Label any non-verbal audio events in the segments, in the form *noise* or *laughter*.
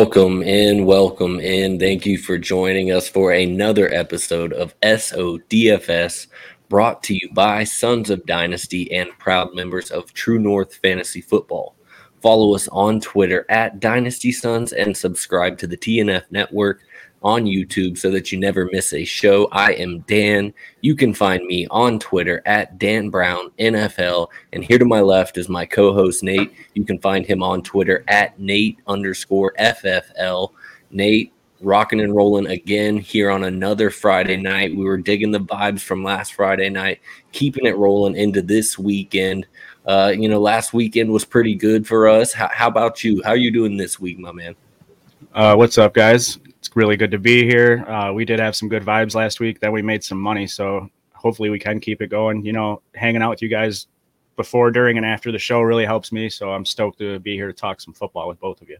Welcome in, welcome in. Thank you for joining us for another episode of SODFS brought to you by Sons of Dynasty and proud members of True North Fantasy Football. Follow us on Twitter at Dynasty Sons and subscribe to the TNF network on YouTube so that you never miss a show. I am Dan. You can find me on Twitter at Dan Brown NFL. And here to my left is my co host, Nate. You can find him on Twitter at Nate underscore FFL. Nate, rocking and rolling again here on another Friday night. We were digging the vibes from last Friday night, keeping it rolling into this weekend. Uh, you know, last weekend was pretty good for us. How, how about you? How are you doing this week, my man? Uh, what's up, guys? Really good to be here. Uh, we did have some good vibes last week. Then we made some money, so hopefully we can keep it going. You know, hanging out with you guys before, during, and after the show really helps me. So I'm stoked to be here to talk some football with both of you.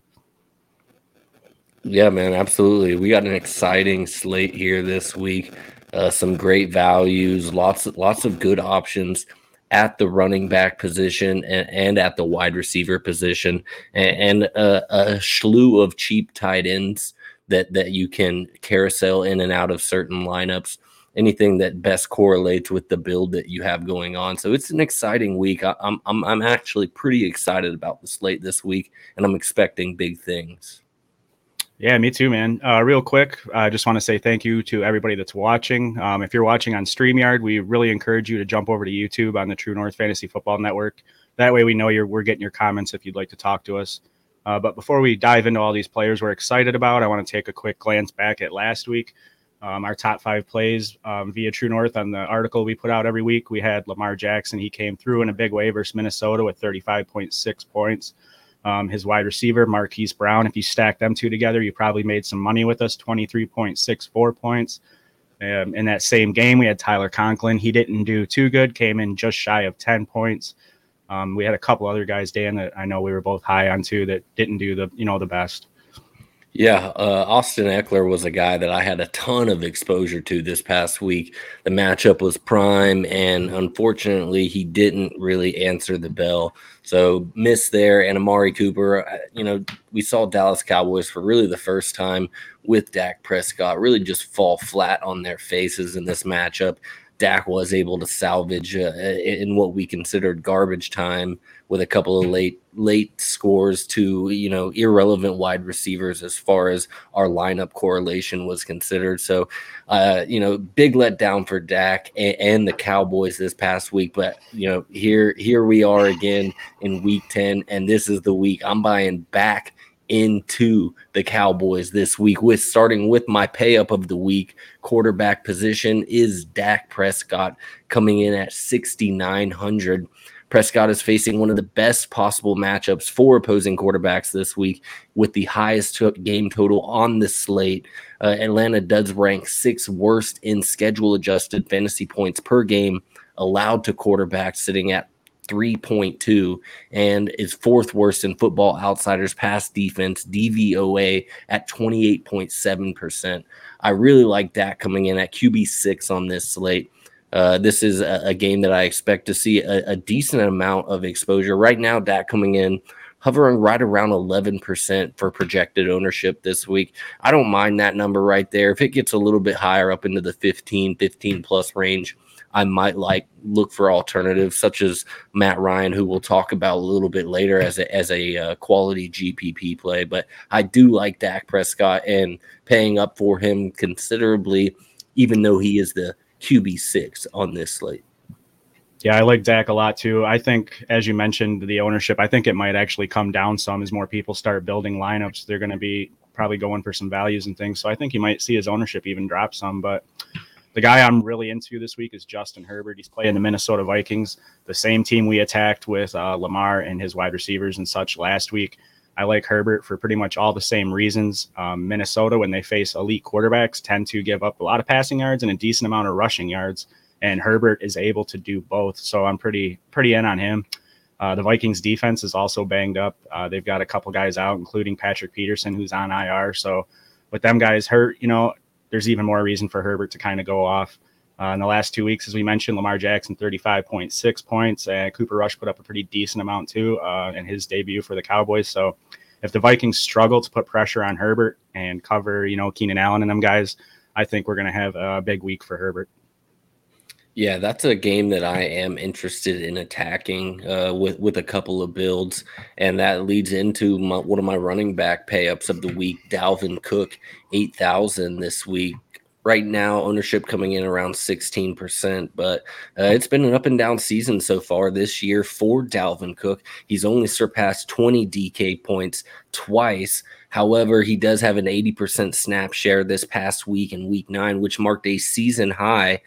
Yeah, man, absolutely. We got an exciting slate here this week. Uh, some great values, lots of, lots of good options at the running back position and, and at the wide receiver position, and, and a, a slew of cheap tight ends that that you can carousel in and out of certain lineups anything that best correlates with the build that you have going on so it's an exciting week I, am I'm, I'm actually pretty excited about the slate this week and i'm expecting big things yeah, me too, man. Uh, real quick, I just want to say thank you to everybody that's watching. Um, if you're watching on StreamYard, we really encourage you to jump over to YouTube on the True North Fantasy Football Network. That way, we know you're we're getting your comments if you'd like to talk to us. Uh, but before we dive into all these players we're excited about, I want to take a quick glance back at last week. Um, our top five plays um, via True North on the article we put out every week. We had Lamar Jackson. He came through in a big way versus Minnesota with 35.6 points. Um, his wide receiver, Marquise Brown, if you stack them two together, you probably made some money with us 23.64 points. Um, in that same game, we had Tyler Conklin. He didn't do too good, came in just shy of 10 points. Um, we had a couple other guys, Dan, that I know we were both high on too that didn't do the you know the best. Yeah, uh, Austin Ekeler was a guy that I had a ton of exposure to this past week. The matchup was prime, and unfortunately, he didn't really answer the bell. So, miss there. And Amari Cooper, uh, you know, we saw Dallas Cowboys for really the first time with Dak Prescott really just fall flat on their faces in this matchup. Dak was able to salvage uh, in what we considered garbage time with a couple of late late scores to you know irrelevant wide receivers as far as our lineup correlation was considered. So, uh, you know, big letdown for Dak and, and, the Cowboys this past week. But you know, here here we are again in Week Ten, and this is the week I'm buying back into the Cowboys this week with starting with my pay up of the week. Quarterback position is Dak Prescott coming in at 6,900. Prescott is facing one of the best possible matchups for opposing quarterbacks this week with the highest game total on the slate. Uh, Atlanta does rank sixth worst in schedule adjusted fantasy points per game allowed to quarterbacks, sitting at 3.2 and is fourth worst in football outsiders pass defense DVOA at 28.7%. I really like that coming in at QB6 on this slate. Uh, this is a, a, game that I expect to see a, a, decent amount of exposure. Right now, Dak coming in hovering right around 11% for projected ownership this week. I don't mind that number right there. If it gets a little bit higher up into the 15, 15 plus range, I might like look for alternatives such as Matt Ryan, who we'll talk about a little bit later as a as a uh, quality GPP play. But I do like Dak Prescott and paying up for him considerably, even though he is the QB six on this slate. Yeah, I like Dak a lot too. I think, as you mentioned, the ownership, I think it might actually come down some as more people start building lineups. They're going to be probably going for some values and things. So I think you might see his ownership even drop some. But the guy I'm really into this week is Justin Herbert. He's playing the Minnesota Vikings, the same team we attacked with uh, Lamar and his wide receivers and such last week. I like Herbert for pretty much all the same reasons. Um, Minnesota, when they face elite quarterbacks, tend to give up a lot of passing yards and a decent amount of rushing yards, and Herbert is able to do both. So I'm pretty pretty in on him. Uh, the Vikings defense is also banged up. Uh, they've got a couple guys out, including Patrick Peterson, who's on IR. So with them guys hurt, you know, there's even more reason for Herbert to kind of go off. Uh, in the last two weeks, as we mentioned, Lamar Jackson 35.6 points, and Cooper Rush put up a pretty decent amount too uh, in his debut for the Cowboys. So if the Vikings struggle to put pressure on Herbert and cover, you know, Keenan Allen and them guys, I think we're going to have a big week for Herbert. Yeah, that's a game that I am interested in attacking uh, with with a couple of builds, and that leads into my, one of my running back payups of the week, Dalvin Cook, eight thousand this week. Right now, ownership coming in around sixteen percent, but uh, it's been an up and down season so far this year for Dalvin Cook. He's only surpassed twenty DK points twice. However, he does have an 80% snap share this past week in week nine, which marked a season high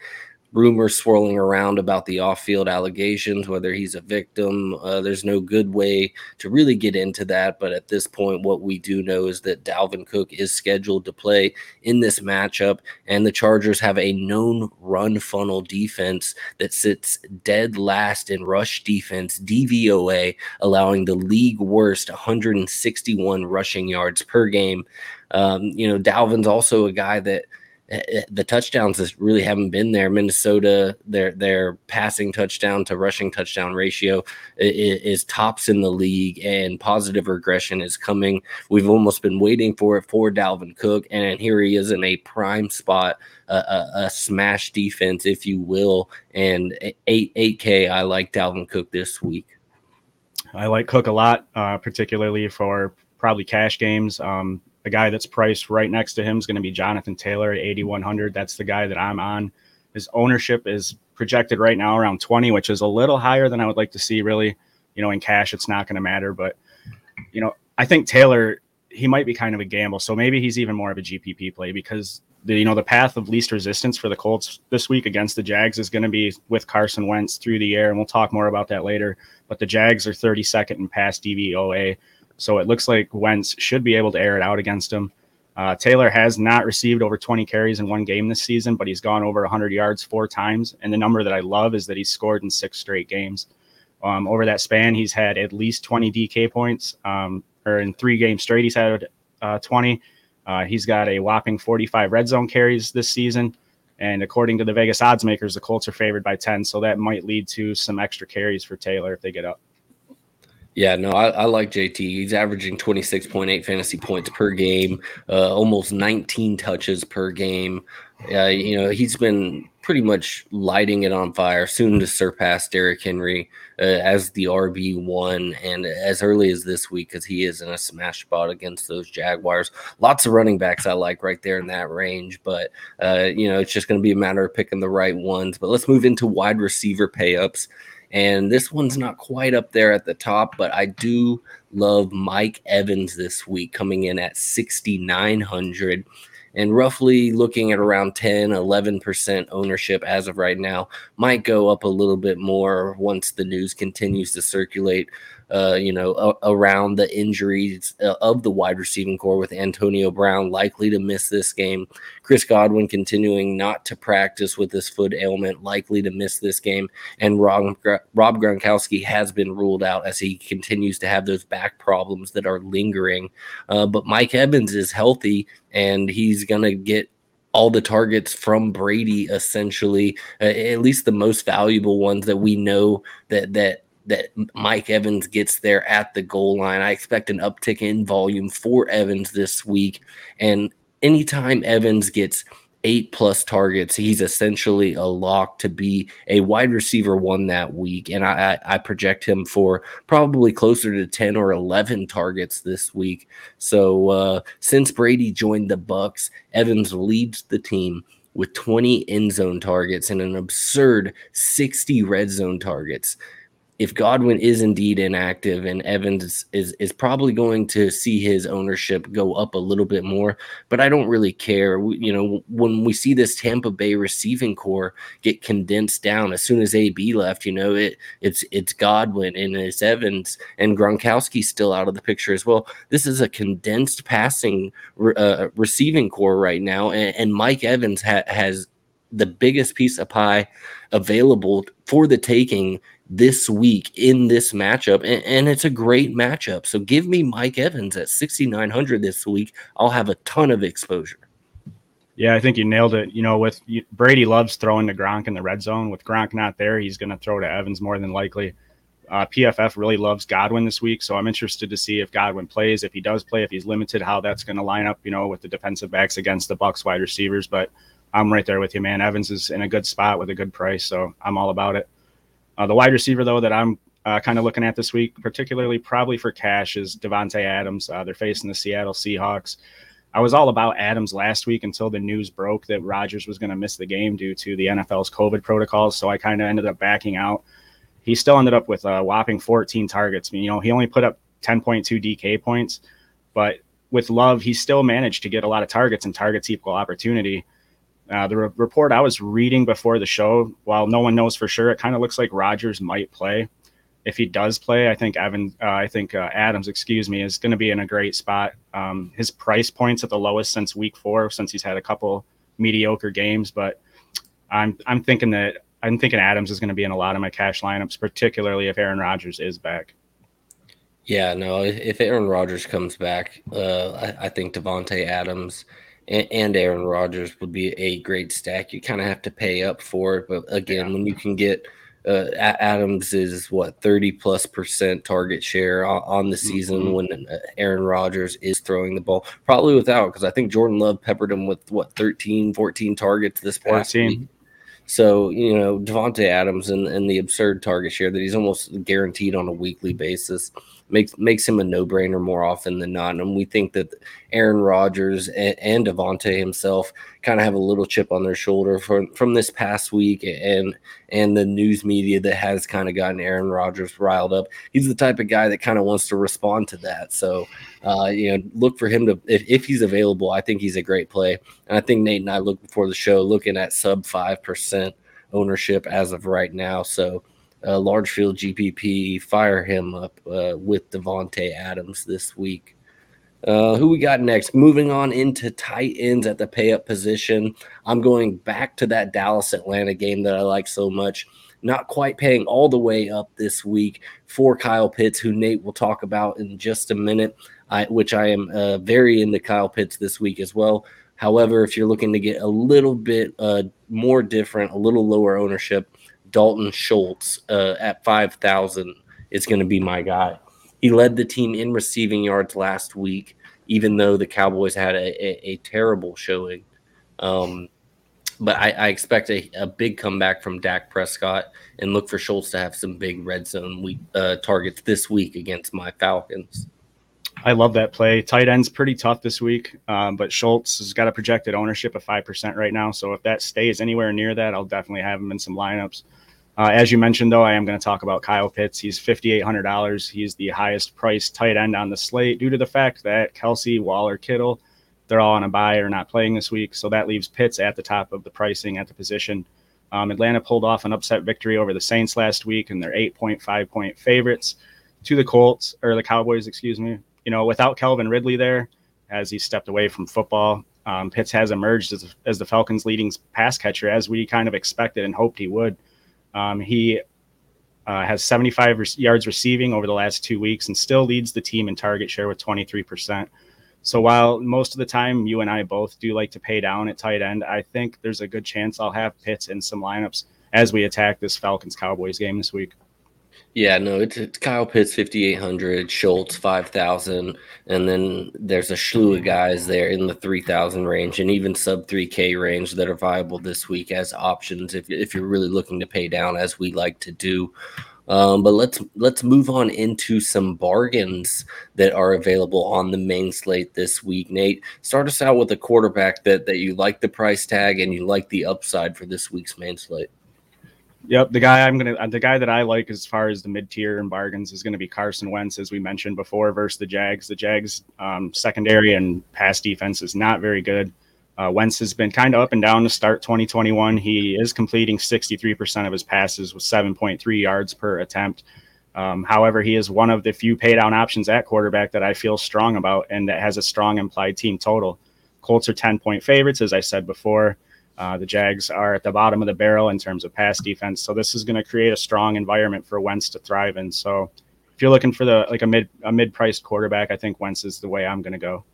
rumors swirling around about the off-field allegations whether he's a victim uh, there's no good way to really get into that but at this point what we do know is that dalvin cook is scheduled to play in this matchup and the chargers have a known run funnel defense that sits dead last in rush defense dvoa allowing the league worst 161 rushing yards per game. Um, you know dalvin's also a guy that the touchdowns really haven't been there. Minnesota, their their passing touchdown to rushing touchdown ratio is, is, tops in the league, and positive regression is coming. We've almost been waiting for it for Dalvin Cook, and here he is in a prime spot, a, a, a smash defense, if you will, and eight eight K. I like Dalvin Cook this week. I like Cook a lot, uh, particularly for probably cash games. Um, the guy that's priced right next to him is going to be Jonathan Taylor at 8,100. That's the guy that I'm on. His ownership is projected right now around 20, which is a little higher than I would like to see. Really, you know, in cash, it's not going to matter. But, you know, I think Taylor, he might be kind of a gamble. So maybe he's even more of a GPP play because the you know the path of least resistance for the Colts this week against the Jags is going to be with Carson Wentz through the air, and we'll talk more about that later. But the Jags are 32nd in pass DVOA. So it looks like Wentz should be able to air it out against him. Uh, Taylor has not received over 20 carries in one game this season, but he's gone over 100 yards four times. And the number that I love is that he's scored in six straight games. Um, over that span, he's had at least 20 DK points, um, or in three games straight, he's had uh, 20. Uh, he's got a whopping 45 red zone carries this season. And according to the Vegas odds makers, the Colts are favored by 10. So that might lead to some extra carries for Taylor if they get up. Yeah, no, I, I, like JT. He's averaging 26.8 fantasy points per game, uh, almost 19 touches per game. Uh, you know, he's been pretty much lighting it on fire, soon to surpass Derrick Henry uh, as the RB1 and as early as this week because he is in a smash spot against those Jaguars. Lots of running backs I like right there in that range, but, uh, you know, it's just going to be a matter of picking the right ones. But let's move into wide receiver pay ups. And this one's not quite up there at the top, but I do love Mike Evans this week coming in at 6,900 and roughly looking at around 10, 11% ownership as of right now. Might go up a little bit more once the news continues to circulate uh, you know, a- around the injuries uh, of the wide receiving core with Antonio Brown likely to miss this game. Chris Godwin continuing not to practice with this foot ailment, likely to miss this game. And Rob, Rob Gronkowski has been ruled out as he continues to have those back problems that are lingering. Uh, but Mike Evans is healthy and he's going to get all the targets from Brady essentially uh, at least the most valuable ones that we know that that that Mike Evans gets there at the goal line. I expect an uptick in volume for Evans this week. And anytime Evans gets eight plus targets, he's essentially a lock to be a wide receiver one that week. And I, I, project him for probably closer to 10 or 11 targets this week. So uh, since Brady joined the Bucs, Evans leads the team with 20 end zone targets and an absurd 60 red zone targets if Godwin is indeed inactive and Evans is, is probably going to see his ownership go up a little bit more, but I don't really care. We, you know, when we see this Tampa Bay receiving core get condensed down as soon as AB left, you know, it it's it's Godwin and it's Evans and Gronkowski still out of the picture as well. This is a condensed passing uh, receiving core right now, and, and Mike Evans ha- has the biggest piece of pie available for the taking this week in this matchup, and, and, it's a great matchup. So give me Mike Evans at 6,900 this week. I'll have a ton of exposure. Yeah, I think you nailed it. You know, with Brady loves throwing to Gronk in the red zone. With Gronk not there, he's going to throw to Evans more than likely. Uh, PFF really loves Godwin this week, so I'm interested to see if Godwin plays. If he does play, if he's limited, how that's going to line up, you know, with the defensive backs against the Bucs wide receivers. But I'm right there with you, man. Evans is in a good spot with a good price, so I'm all about it. Uh, the wide receiver though that I'm uh, kind of looking at this week, particularly probably for cash, is Davante Adams. Uh, they're facing the Seattle Seahawks. I was all about Adams last week until the news broke that Rodgers was going to miss the game due to the NFL's COVID protocols. So I kind of ended up backing out. He still ended up with a whopping 14 targets. You know, he only put up 10.2 DK points, but with Love, he still managed to get a lot of targets and targets equal opportunity. Uh, the re- report I was reading before the show, while no one knows for sure, it kind of looks like Rodgers might play if he does play, I think Evan, uh, I think uh, Adams, excuse me, is going to be in a great spot. Um, his price points at the lowest since week four, since he's had a couple mediocre games. But I'm I'm thinking that I'm thinking Adams is going to be in a lot of my cash lineups, particularly if Aaron Rodgers is back. Yeah, no, if Aaron Rodgers comes back, uh, I, I, think Davante Adams and, and, Aaron Rodgers would be a great stack. You kind of have to pay up for it, but again, yeah. when you can get uh, Adams is what 30 plus percent target share on, the season mm-hmm. when uh, Aaron Rodgers is throwing the ball, probably without because I think Jordan Love peppered him with what 13, 14 targets this past week. So, you know, Davante Adams and, and the absurd target share that he's almost guaranteed on a weekly basis makes makes him a no brainer more often than not. And we think that Aaron Rodgers and, and himself kind of have a little chip on their shoulder from from this past week and and the news media that has kind of gotten Aaron Rodgers riled up. He's the type of guy that kind of wants to respond to that. So uh, you know, look for him to if, if he's available, I think he's a great play. And I think Nate and I looked before the show looking at sub five percent ownership as of right now. So uh, large field GPP, fire him up uh, with Davante Adams this week. Uh, who we got next? Moving on into tight ends at the pay up position. I'm going back to that Dallas Atlanta game that I like so much. Not quite paying all the way up this week for Kyle Pitts, who Nate will talk about in just a minute, I, which I am uh, very into Kyle Pitts this week as well. However, if you're looking to get a little bit uh, more different, a little lower ownership, Dalton Schultz uh, at 5,000 is going to be my guy. He led the team in receiving yards last week, even though the Cowboys had a, a, a terrible showing. Um, but I, I expect a, a, big comeback from Dak Prescott and look for Schultz to have some big red zone week, uh, targets this week against my Falcons. I love that play. Tight end's pretty tough this week, um, but Schultz has got a projected ownership of 5% right now. So if that stays anywhere near that, I'll definitely have him in some lineups. Uh, as you mentioned, though, I am going to talk about Kyle Pitts. He's $5,800. He's the highest priced tight end on the slate due to the fact that Kelce, Waller, Kittle, they're all on a bye or not playing this week. So that leaves Pitts at the top of the pricing at the position. Um, Atlanta pulled off an upset victory over the Saints last week, and they're 8.5 point favorites to the Colts or the Cowboys, excuse me. You know, without Calvin Ridley there, as he stepped away from football, um, Pitts has emerged as, as the Falcons' leading pass catcher, as we kind of expected and hoped he would. Um, he uh, has 75 re- yards receiving over the last two weeks and still leads the team in target share with 23%. So while most of the time you and I both do like to pay down at tight end, I think there's a good chance I'll have Pitts in some lineups as we attack this Falcons Cowboys game this week. Yeah, no, it's, it's Kyle Pitts 5,800, Schultz 5,000, and then there's a slew of guys there in the 3,000 range and even sub 3K range that are viable this week as options if, if you're really looking to pay down, as we like to do. Um, but let's let's move on into some bargains that are available on the main slate this week. Nate, start us out with a quarterback that that you like the price tag and you like the upside for this week's main slate. Yep, the guy I'm gonna, the guy that I like as far as the mid tier and bargains is to be Carson Wentz, as we mentioned before, versus the Jags. The Jags um, secondary and pass defense is not very good. Uh, Wentz has been kind of up and down to start 2021. He is completing 63% of his passes with 7.3 yards per attempt. Um, however, he is one of the few pay down options at quarterback that I feel strong about and that has a strong implied team total. Colts are 10 point favorites, as I said before. Uh, the Jags are at the bottom of the barrel in terms of pass defense, so this is going to create a strong environment for Wentz to thrive in. So, if you're looking for the like a mid a mid priced quarterback, I think Wentz is the way I'm going to go.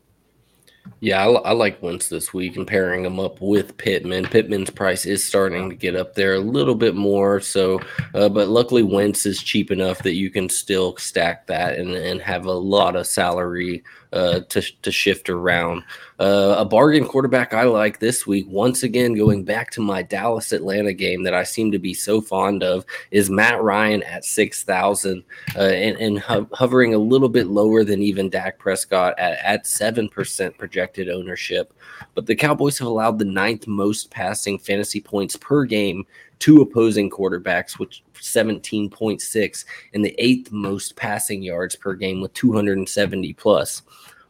Yeah, I, I, like Wentz this week and pairing him up with Pittman. Pittman's price is starting to get up there a little bit more. So, uh, but luckily Wentz is cheap enough that you can still stack that and, and have a lot of salary uh, to, to shift around. Uh, a bargain quarterback I like this week, once again, going back to my Dallas Atlanta game that I seem to be so fond of, is Matt Ryan at 6,000 uh, and, and ho- hovering a little bit lower than even Dak Prescott at, at 7% projected ownership. But the Cowboys have allowed the ninth most passing fantasy points per game to opposing quarterbacks, which 17.6, and the eighth most passing yards per game with 270 plus.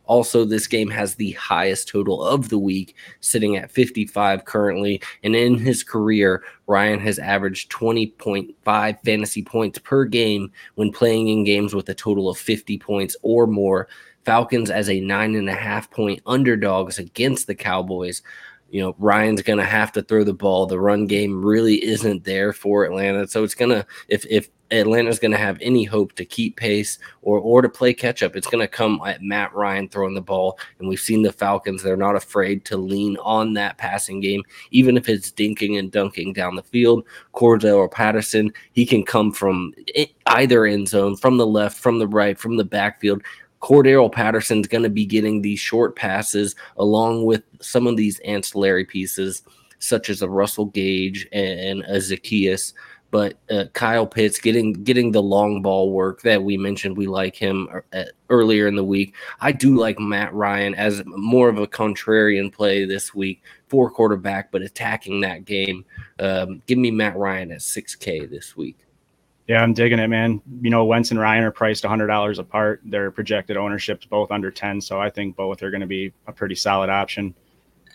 Also, this game has the highest total of the week, sitting at 55 currently. And in his career, Ryan has averaged 20.5 fantasy points per game when playing in games with a total of 50 points or more. Falcons as a nine and a half point underdogs against the Cowboys you know, Ryan's going to have to throw the ball. The run game really isn't there for Atlanta. So it's going to, if, if Atlanta's going to have any hope to keep pace or, or to play catch up, it's going to come at Matt Ryan throwing the ball. And we've seen the Falcons, they're not afraid to lean on that passing game, even if it's dinking and dunking down the field. Cordarrelle Patterson, he can come from either end zone, from the left, from the right, from the backfield. Cordarrelle Patterson's going to be getting these short passes along with some of these ancillary pieces, such as a Russell Gage and a Zaccheaus. But uh, Kyle Pitts getting getting the long ball work that we mentioned, we like him uh, earlier in the week. I do like Matt Ryan as more of a contrarian play this week for quarterback, but attacking that game. Um, give me Matt Ryan at 6K this week. Yeah, I'm digging it, man. You know, Wentz and Ryan are priced $100 apart. Their projected ownerships both under 10, so I think both are going to be a pretty solid option.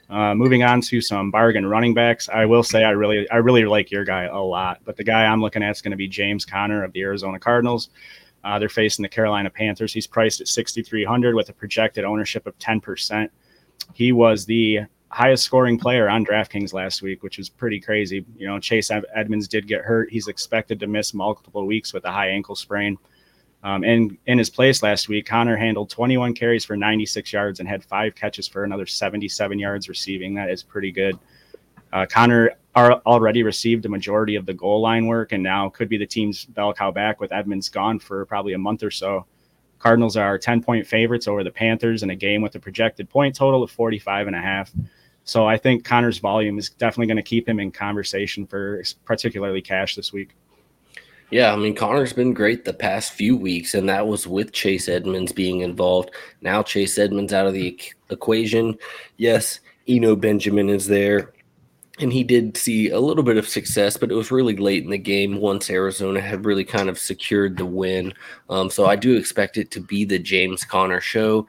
Uh, moving on to some bargain running backs, I will say I really, I really like your guy a lot. But the guy I'm looking at is going to be James Conner of the Arizona Cardinals. Uh, they're facing the Carolina Panthers. He's priced at 6,300 with a projected ownership of 10%. He was the highest scoring player on DraftKings last week, which is pretty crazy. You know, Chase Edmonds did get hurt. He's expected to miss multiple weeks with a high ankle sprain. Um, and in his place last week, Conner handled 21 carries for 96 yards and had five catches for another 77 yards receiving. That is pretty good. Uh, Conner already received a majority of the goal line work and now could be the team's bell cow back with Edmonds gone for probably a month or so. Cardinals are 10 point favorites over the Panthers in a game with a projected point total of 45 and a half. So I think Conner's volume is definitely going to keep him in conversation for particularly cash this week. Yeah, I mean Conner's been great the past few weeks, and that was with Chase Edmonds being involved. Now Chase Edmonds out of the equation. Yes, Eno Benjamin is there, and he did see a little bit of success, but it was really late in the game once Arizona had really kind of secured the win. Um, so I do expect it to be the James Conner show.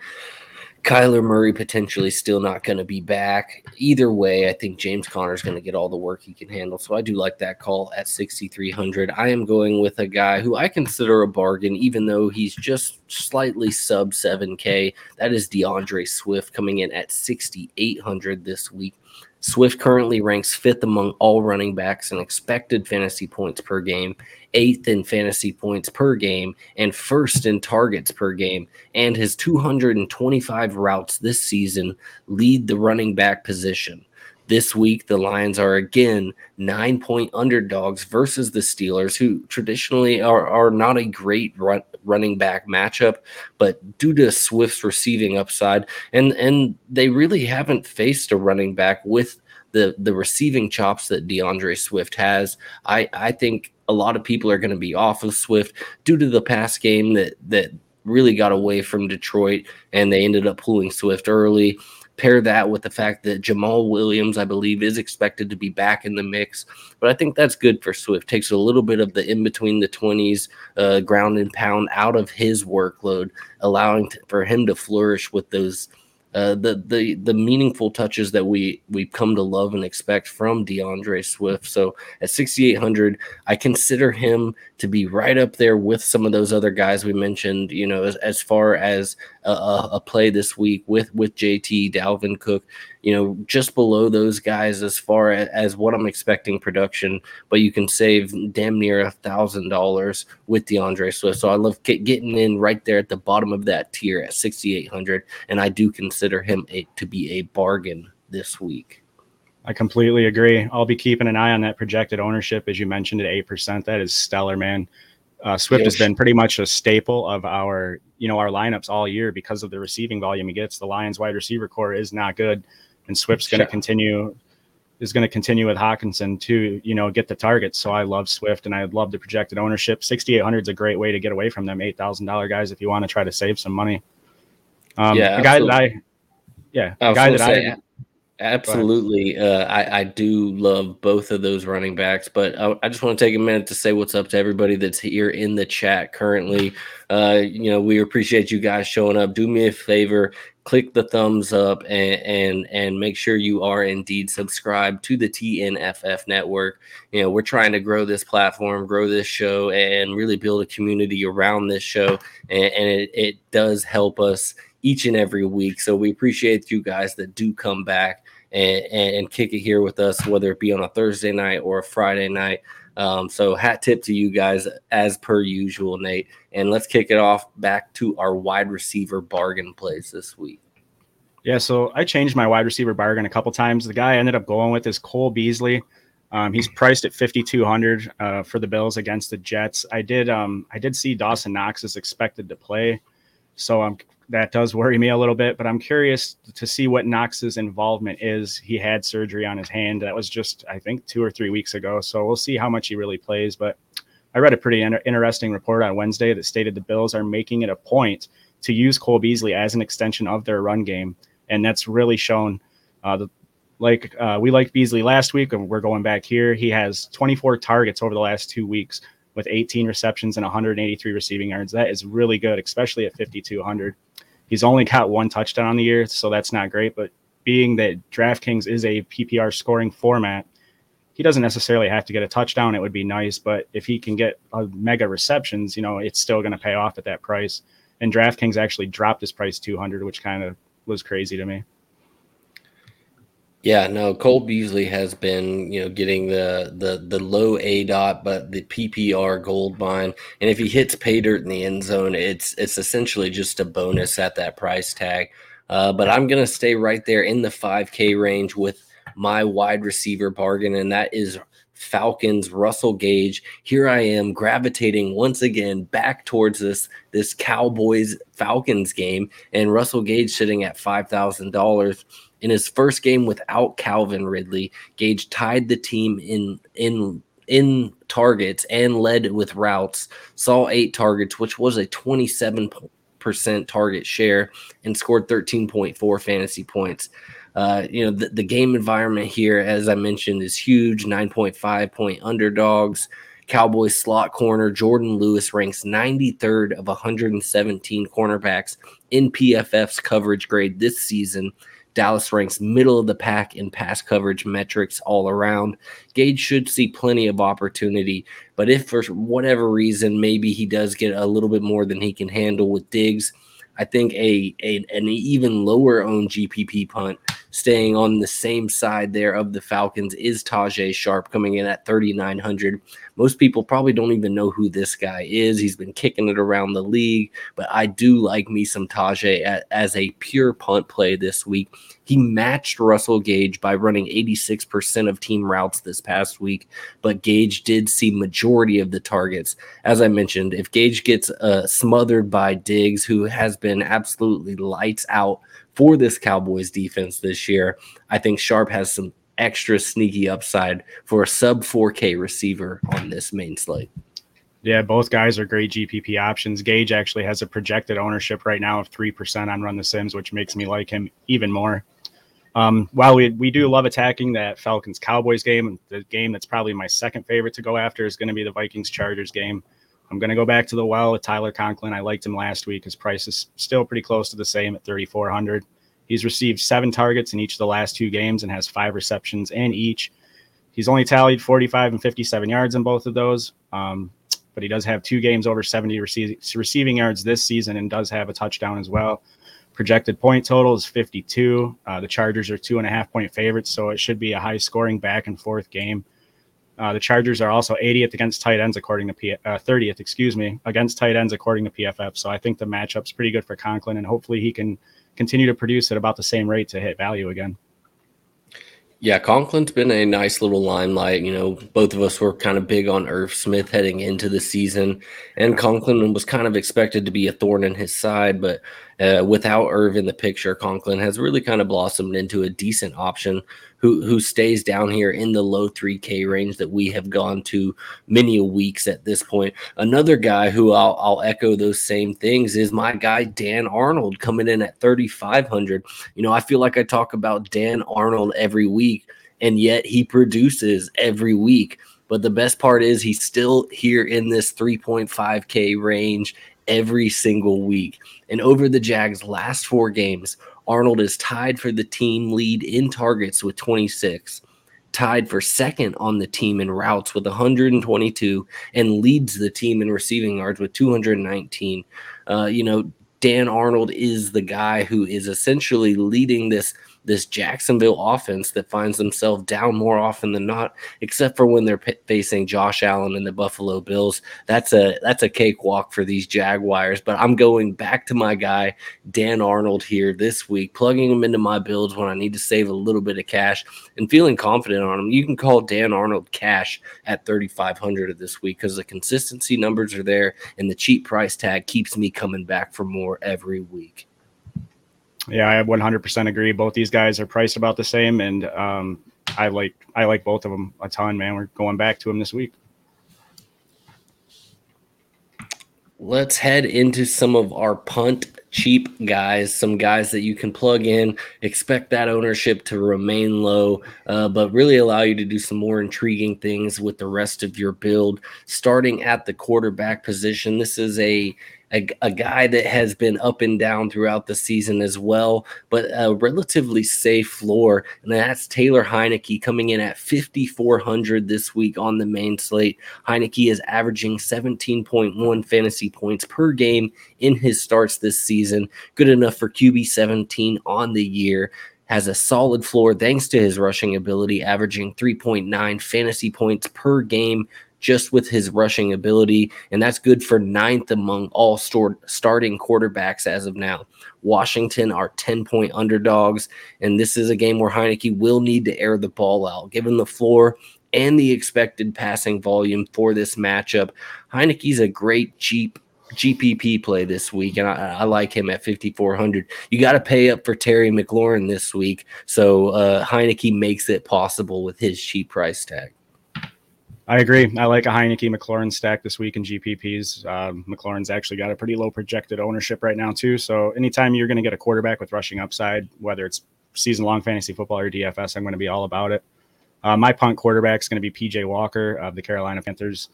Kyler Murray potentially still not going to be back. Either way, I think James Conner is going to get all the work he can handle. So I do like that call at 6,300. I am going with a guy who I consider a bargain, even though he's just slightly sub 7K. That is DeAndre Swift coming in at 6,800 this week. Swift currently ranks fifth among all running backs in expected fantasy points per game, eighth in fantasy points per game, and first in targets per game. And his 225 routes this season lead the running back position. This week, the Lions are again nine point underdogs versus the Steelers, who traditionally are, are not a great run, running back matchup. But due to Swift's receiving upside, and, and they really haven't faced a running back with the, the receiving chops that DeAndre Swift has, I, I think a lot of people are going to be off of Swift due to the pass game that, that really got away from Detroit and they ended up pulling Swift early. Pair that with the fact that Jamaal Williams, I believe, is expected to be back in the mix. But I think that's good for Swift. Takes a little bit of the in between the 20s uh, ground and pound out of his workload, allowing to, for him to flourish with those – uh, the the the meaningful touches that we we've come to love and expect from DeAndre Swift. So at 6,800, I consider him to be right up there with some of those other guys we mentioned. You know, as, as far as a, a, play this week with with JT Dalvin Cook, you know, just below those guys as far as, as what I'm expecting production, but you can save damn near a thousand dollars with DeAndre Swift. So I love get, getting in right there at the bottom of that tier at 6,800, and I do consider him a, to be a bargain this week. I completely agree. I'll be keeping an eye on that projected ownership, as you mentioned, at eight percent. That is stellar, man. Uh, Swift yes. has been pretty much a staple of our, you know, our lineups all year because of the receiving volume he gets. The Lions wide receiver core is not good, and Swift's going to continue is going to continue with Hockenson to, you know, get the targets. So I love Swift and I love the projected ownership. 6,800 is a great way to get away from them $8,000 guys if you want to try to save some money. Um, yeah, the guy that I, yeah, guy that say, I, Absolutely. Uh, I, I do love both of those running backs, but I, I, just want to take a minute to say what's up to everybody that's here in the chat currently. Uh, you know, we appreciate you guys showing up. Do me a favor, click the thumbs up and, and, and make sure you are indeed subscribed to the TNFF network. You know, we're trying to grow this platform, grow this show, and really build a community around this show. And, and it, it does help us each and every week. So we appreciate you guys that do come back and, and, kick it here with us, whether it be on a Thursday night or a Friday night. Um, so hat tip to you guys as per usual, Nate. And let's kick it off back to our wide receiver bargain plays this week. Yeah, so I changed my wide receiver bargain a couple times. The guy I ended up going with is Cole Beasley. Um, he's priced at 5200 uh, for the Bills against the Jets. I did um, I did see Dawson Knox is expected to play, so I'm that does worry me a little bit, but I'm curious to see what Knox's involvement is. He had surgery on his hand. That was just, I think, two or three weeks ago. So we'll see how much he really plays. But I read a pretty inter- interesting report on Wednesday that stated the Bills are making it a point to use Cole Beasley as an extension of their run game. And that's really shown. Uh, the, like uh, we liked Beasley last week, and we're going back here. He has 24 targets over the last two weeks with 18 receptions and 183 receiving yards. That is really good, especially at 5,200. He's only got one touchdown on the year, so that's not great. But being that DraftKings is a PPR scoring format, he doesn't necessarily have to get a touchdown. It would be nice, but if he can get a mega receptions, you know, it's still going to pay off at that price. And DraftKings actually dropped his price 200, which kind of was crazy to me. Yeah, no, Cole Beasley has been, you know, getting the the the low aDOT, but the PPR gold mine. And if he hits pay dirt in the end zone, it's it's essentially just a bonus at that price tag. Uh, but I'm gonna stay right there in the 5K range with my wide receiver bargain, and that is Falcons Russell Gage. Here I am gravitating once again back towards this this Cowboys Falcons game, and Russell Gage sitting at five thousand dollars in his first game without Calvin Ridley, Gage tied the team in in in targets and led with routes. Saw eight targets, which was a 27 percent target share, and scored 13.4 fantasy points. Uh, you know the, the game environment here, as I mentioned, is huge. 9.5 point underdogs. Cowboys slot corner Jourdan Lewis ranks 93rd of 117 cornerbacks in PFF's coverage grade this season Dallas ranks middle of the pack in pass coverage metrics all around. Gage should see plenty of opportunity, but if for whatever reason maybe he does get a little bit more than he can handle with Diggs, I think a, a an even lower owned GPP punt staying on the same side there of the Falcons is Tajae Sharpe coming in at 3,900. Most people probably don't even know who this guy is. He's been kicking it around the league, but I do like me some Tajae as a pure punt play this week. He matched Russell Gage by running 86% of team routes this past week, but Gage did see majority of the targets. As I mentioned, if Gage gets uh, smothered by Diggs, who has been absolutely lights out for this Cowboys defense this year, I think Sharpe has some extra sneaky upside for a sub 4K receiver on this main slate. Yeah, both guys are great GPP options. Gage actually has a projected ownership right now of 3% on Run the Sims, which makes me like him even more. Um, while we we do love attacking that Falcons Cowboys game, the game that's probably my second favorite to go after is going to be the Vikings Chargers game. I'm going to go back to the well with Tyler Conklin. I liked him last week. His price is still pretty close to the same at 3,400. He's received seven targets in each of the last two games and has five receptions in each. He's only tallied 45 and 57 yards in both of those. Um, but he does have two games over 70 rece- receiving yards this season and does have a touchdown as well. Projected point total is 52. Uh, the Chargers are two and a half point favorites, so it should be a high scoring back and forth game. Uh, the Chargers are also 80th against tight ends, according to P- uh, 30th, excuse me, against tight ends, according to PFF. So I think the matchup's pretty good for Conklin, and hopefully he can continue to produce at about the same rate to hit value again. Yeah, Conklin's been a nice little limelight. You know, both of us were kind of big on Irv Smith heading into the season, and Conklin was kind of expected to be a thorn in his side. But uh, without Irv in the picture, Conklin has really kind of blossomed into a decent option who who stays down here in the low 3K range that we have gone to many weeks at this point. Another guy who I'll, I'll echo those same things is my guy Dan Arnold coming in at 3,500. You know, I feel like I talk about Dan Arnold every week, and yet he produces every week. But the best part is he's still here in this 3.5K range every single week. And over the Jags' last four games, Arnold is tied for the team lead in targets with 26, tied for second on the team in routes with 122, and leads the team in receiving yards with 219. Uh, you know, Dan Arnold is the guy who is essentially leading this this Jacksonville offense that finds themselves down more often than not, except for when they're p- facing Josh Allen and the Buffalo Bills. That's a that's a cakewalk for these Jaguars. But I'm going back to my guy Dan Arnold here this week, plugging him into my builds when I need to save a little bit of cash and feeling confident on him. You can call Dan Arnold cash at 3,500 of this week because the consistency numbers are there and the cheap price tag keeps me coming back for more every week. Yeah, I 100% agree. Both these guys are priced about the same, and um, I like I like both of them a ton, man. We're going back to them this week. Let's head into some of our punt cheap guys, some guys that you can plug in, expect that ownership to remain low, uh, but really allow you to do some more intriguing things with the rest of your build. Starting at the quarterback position, this is a a, a, guy that has been up and down throughout the season as well, but a relatively safe floor. And that's Taylor Heinicke coming in at 5,400 this week on the main slate. Heinicke is averaging 17.1 fantasy points per game in his starts this season. Good enough for QB 17 on the year has a solid floor thanks to his rushing ability, averaging 3.9 fantasy points per game just with his rushing ability, and that's good for ninth among all starting quarterbacks as of now. Washington are 10 point underdogs, and this is a game where Heinicke will need to air the ball out. Given the floor and the expected passing volume for this matchup, Heinicke's a great, cheap GPP play this week, and I, I like him at 5,400. You got to pay up for Terry McLaurin this week, so uh, Heinicke makes it possible with his cheap price tag. I agree. I like a Heinicke McLaurin stack this week in GPPs. Um, McLaurin's actually got a pretty low projected ownership right now, too. So anytime you're going to get a quarterback with rushing upside, whether it's season long fantasy football or DFS, I'm going to be all about it. Uh, my punt quarterback is going to be PJ Walker of the Carolina Panthers.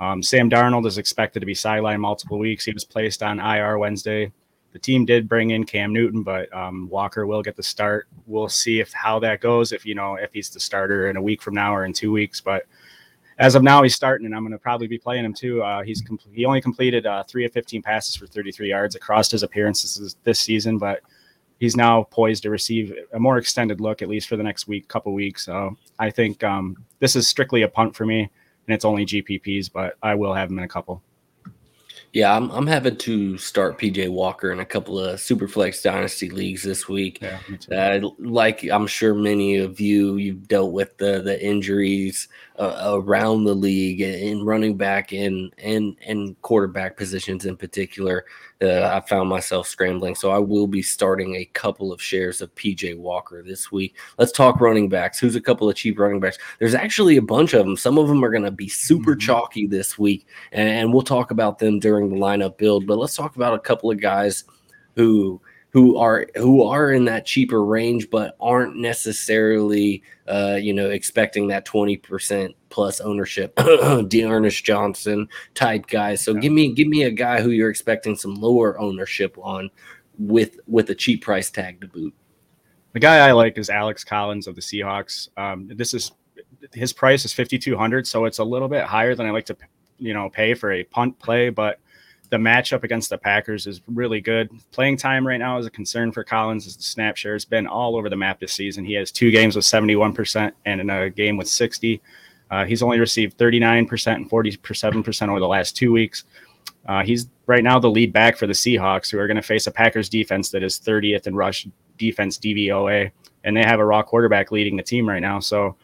Um, Sam Darnold is expected to be sidelined multiple weeks. He was placed on IR Wednesday. The team did bring in Cam Newton, but um, Walker will get the start. We'll see if how that goes. If you know if he's the starter in a week from now or in two weeks, but as of now, he's starting, and I'm going to probably be playing him too. Uh, he's he only completed uh, three of 15 passes for 33 yards across his appearances this season, but he's now poised to receive a more extended look, at least for the next week, couple weeks. So I think um, this is strictly a punt for me, and it's only GPPs, but I will have him in a couple. Yeah, I'm, I'm having to start PJ Walker in a couple of Superflex Dynasty leagues this week. Yeah, uh, like I'm sure many of you, you've dealt with the the injuries uh, around the league in running back and and and quarterback positions in particular. Uh, I found myself scrambling, so I will be starting a couple of shares of PJ Walker this week. Let's talk running backs. Who's a couple of cheap running backs? There's actually a bunch of them. Some of them are going to be super mm-hmm. chalky this week, and, and we'll talk about them during the lineup build. But let's talk about a couple of guys who who are who are in that cheaper range but aren't necessarily uh, you know expecting that 20% plus ownership. *clears throat* D'Ernest Johnson type guys so yeah. give me give me a guy who you're expecting some lower ownership on with with a cheap price tag to boot. The guy I like is Alex Collins of the Seahawks. Um, this is his price is 5200 so it's a little bit higher than I like to you know pay for a punt play but the matchup against the Packers is really good. Playing time right now is a concern for Collins as the snap share has been all over the map this season. He has two games with 71% and in a game with 60. Uh, he's only received 39% and 47% over the last two weeks. Uh, he's right now the lead back for the Seahawks, who are going to face a Packers defense that is 30th in rush defense DVOA, and they have a raw quarterback leading the team right now. So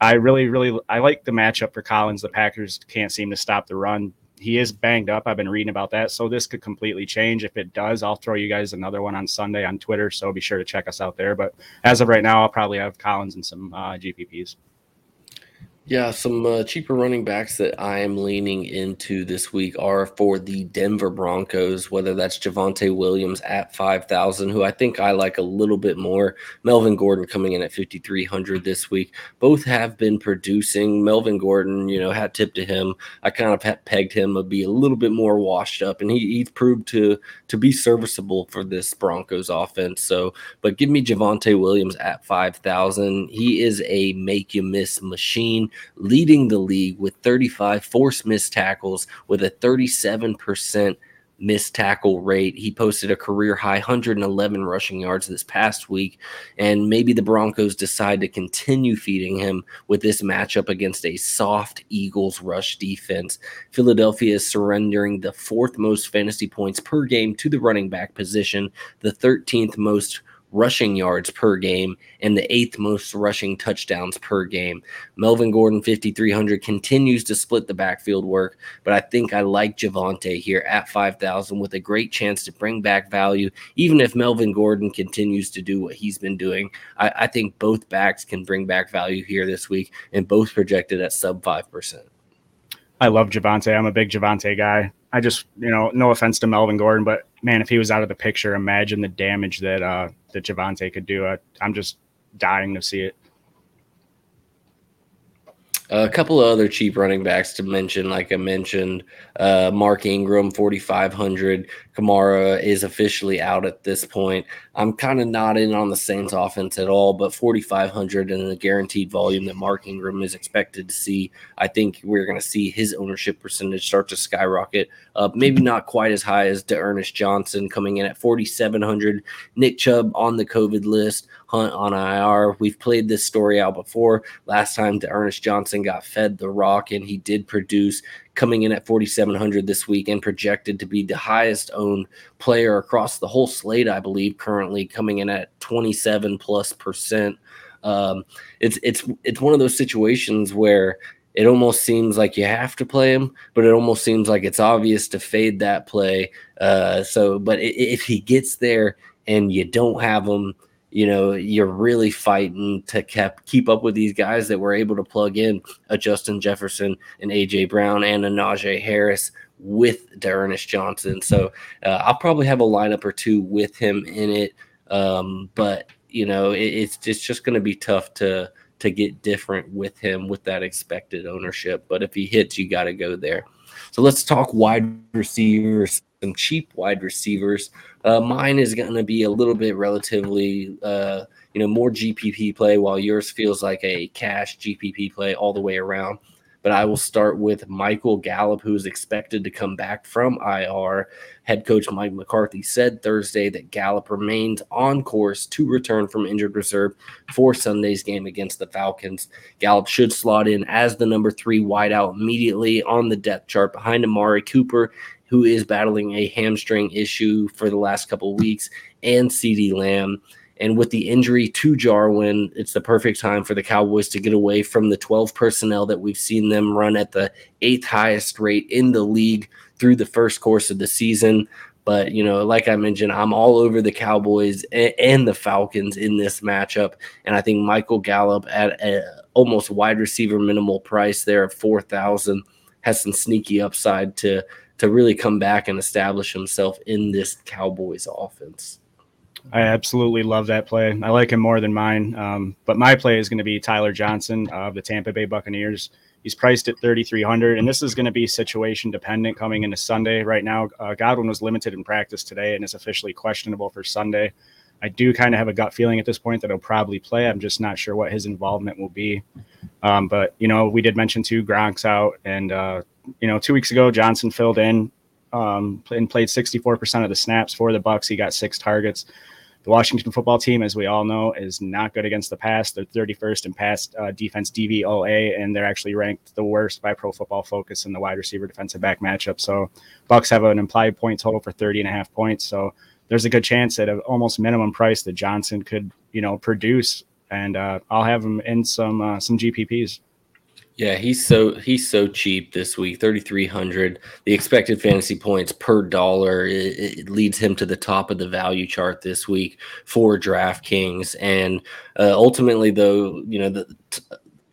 I really, really, I like the matchup for Collins. The Packers can't seem to stop the run he is banged up. I've been reading about that. So this could completely change. If it does, I'll throw you guys another one on Sunday on Twitter. So be sure to check us out there. But as of right now, I'll probably have Collins and some uh, GPPs. Yeah, some uh, cheaper running backs that I am leaning into this week are for the Denver Broncos, whether that's Javonte Williams at 5,000, who I think I like a little bit more. Melvin Gordon coming in at 5,300 this week. Both have been producing. Melvin Gordon, you know, hat tip to him. I kind of pegged him to be a little bit more washed up, and he, he's proved to to be serviceable for this Broncos offense. So, but give me Javonte Williams at 5,000. He is a make you miss machine leading the league with 35 forced missed tackles with a 37% missed tackle rate. He posted a career high 111 rushing yards this past week. And maybe the Broncos decide to continue feeding him with this matchup against a soft Eagles rush defense. Philadelphia is surrendering the fourth most fantasy points per game to the running back position, the 13th most rushing yards per game and the eighth most rushing touchdowns per game. Melvin Gordon, 5,300, continues to split the backfield work, but I think I like Javonte here at 5,000 with a great chance to bring back value. Even if Melvin Gordon continues to do what he's been doing, I, I think both backs can bring back value here this week and both projected at sub 5%. I love Javonte. I'm a big Javonte guy. I just, you know, no offense to Melvin Gordon, but man, if he was out of the picture, imagine the damage that uh that Javonte could do. I, I'm just dying to see it. A couple of other cheap running backs to mention, like I mentioned, uh, Mark Ingram, 4,500. Kamara is officially out at this point. I'm kind of not in on the Saints offense at all, but 4,500 and the guaranteed volume that Mark Ingram is expected to see, I think we're going to see his ownership percentage start to skyrocket up. Maybe not quite as high as D'Ernest Johnson coming in at 4,700. Nick Chubb on the COVID list. Hunt on IR. We've played this story out before. Last time, Ernest Johnson got fed the rock, and he did produce, coming in at 4,700 this week and projected to be the highest owned player across the whole slate, I believe, currently coming in at 27 plus percent. Um, it's it's it's one of those situations where it almost seems like you have to play him, but it almost seems like it's obvious to fade that play. Uh, so, but if he gets there and you don't have him, you know, you're really fighting to keep keep up with these guys that were able to plug in a Justin Jefferson and AJ Brown and a Najee Harris with D'Ernest Johnson. So uh, I'll probably have a lineup or two with him in it. Um, but you know, it, it's it's just going to be tough to to get different with him with that expected ownership. But if he hits, you got to go there. So let's talk wide receivers some cheap wide receivers. Uh, mine is going to be a little bit relatively, uh, you know, more GPP play, while yours feels like a cash GPP play all the way around. But I will start with Michael Gallup, who is expected to come back from IR. Head coach Mike McCarthy said Thursday that Gallup remains on course to return from injured reserve for Sunday's game against the Falcons. Gallup should slot in as the number three wideout immediately on the depth chart behind Amari Cooper who is battling a hamstring issue for the last couple weeks, and CeeDee Lamb. And with the injury to Jarwin, it's the perfect time for the Cowboys to get away from the 12 personnel that we've seen them run at the eighth highest rate in the league through the first course of the season. But, you know, like I mentioned, I'm all over the Cowboys and, the Falcons in this matchup. And I think Michael Gallup at a almost wide receiver minimal price there of 4,000 has some sneaky upside to to really come back and establish himself in this Cowboys offense. I absolutely love that play. I like him more than mine. Um, but my play is going to be Tyler Johnson of the Tampa Bay Buccaneers. He's priced at 3,300, and this is going to be situation dependent coming into Sunday. Right now, uh, Godwin was limited in practice today and is officially questionable for Sunday. I do kind of have a gut feeling at this point that he'll probably play. I'm just not sure what his involvement will be. Um, but you know, we did mention two Gronk's out, and uh, you know, two weeks ago Johnson filled in um, and played 64% of the snaps for the Bucs. He got six targets. The Washington football team, as we all know, is not good against the pass. They're 31st in pass uh, defense DVOA, and they're actually ranked the worst by Pro Football Focus in the wide receiver defensive back matchup. So Bucs have an implied point total for 30 and a half points. So there's a good chance at an almost minimum price that Johnson could, you know, produce. And uh, I'll have him in some uh, some GPPs. Yeah, he's so he's so cheap this week, thirty three hundred. The expected fantasy points per dollar it, it, leads him to the top of the value chart this week for DraftKings, and uh, ultimately, though, you know the. T-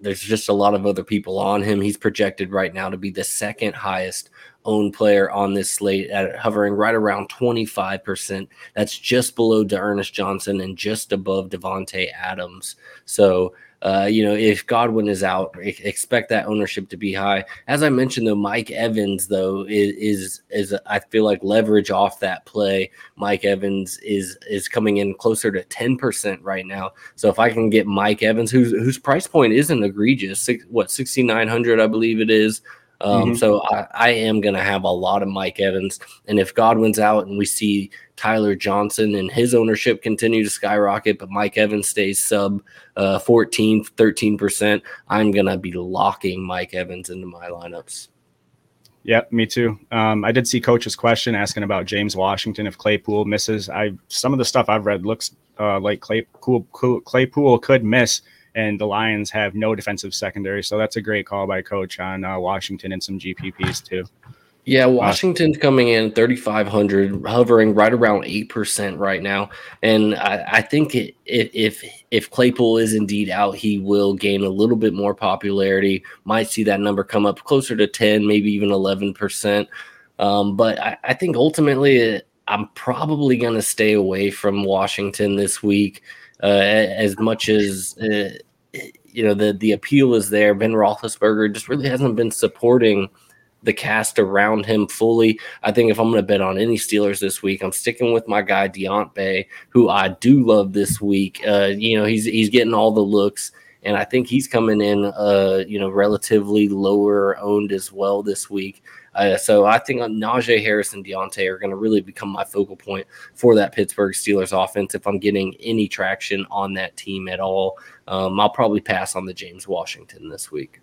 there's just a lot of other people on him. He's projected right now to be the second highest owned player on this slate at hovering right around 25%. That's just below D'Ernest Johnson and just above Davante Adams. So uh, you know, if Godwin is out, expect that ownership to be high. As I mentioned, though, Mike Evans though is is, is I feel like leverage off that play. Mike Evans is is coming in closer to ten percent right now. So if I can get Mike Evans, whose whose price point isn't egregious, six, what sixty nine hundred, I believe it is. Um, mm-hmm. So I, I am going to have a lot of Mike Evans. And if Godwin's out and we see Tyler Johnson and his ownership continue to skyrocket, but Mike Evans stays sub uh, 14, 13%, I'm going to be locking Mike Evans into my lineups. Yeah, me too. Um, I did see Coach's question asking about James Washington if Claypool misses. I some of the stuff I've read looks uh, like Claypool, Claypool could miss and the Lions have no defensive secondary. So that's a great call by coach on uh, Washington and some GPPs too. Yeah, Washington's coming in 3,500, hovering right around 8% right now. And I, I think it, if if Claypool is indeed out, he will gain a little bit more popularity. Might see that number come up closer to 10, maybe even 11%. Um, but I, I, think ultimately, I'm probably going to stay away from Washington this week uh, as much as. Uh, you know the the appeal is there. Ben Roethlisberger just really hasn't been supporting the cast around him fully. I think if I'm going to bet on any Steelers this week, I'm sticking with my guy Diontae, who I do love this week. Uh, you know, he's he's getting all the looks, and I think he's coming in, uh, you know, relatively lower owned as well this week. Uh, so I think Najee Harris and Diontae are going to really become my focal point for that Pittsburgh Steelers offense. If I'm getting any traction on that team at all, um, I'll probably pass on the James Washington this week.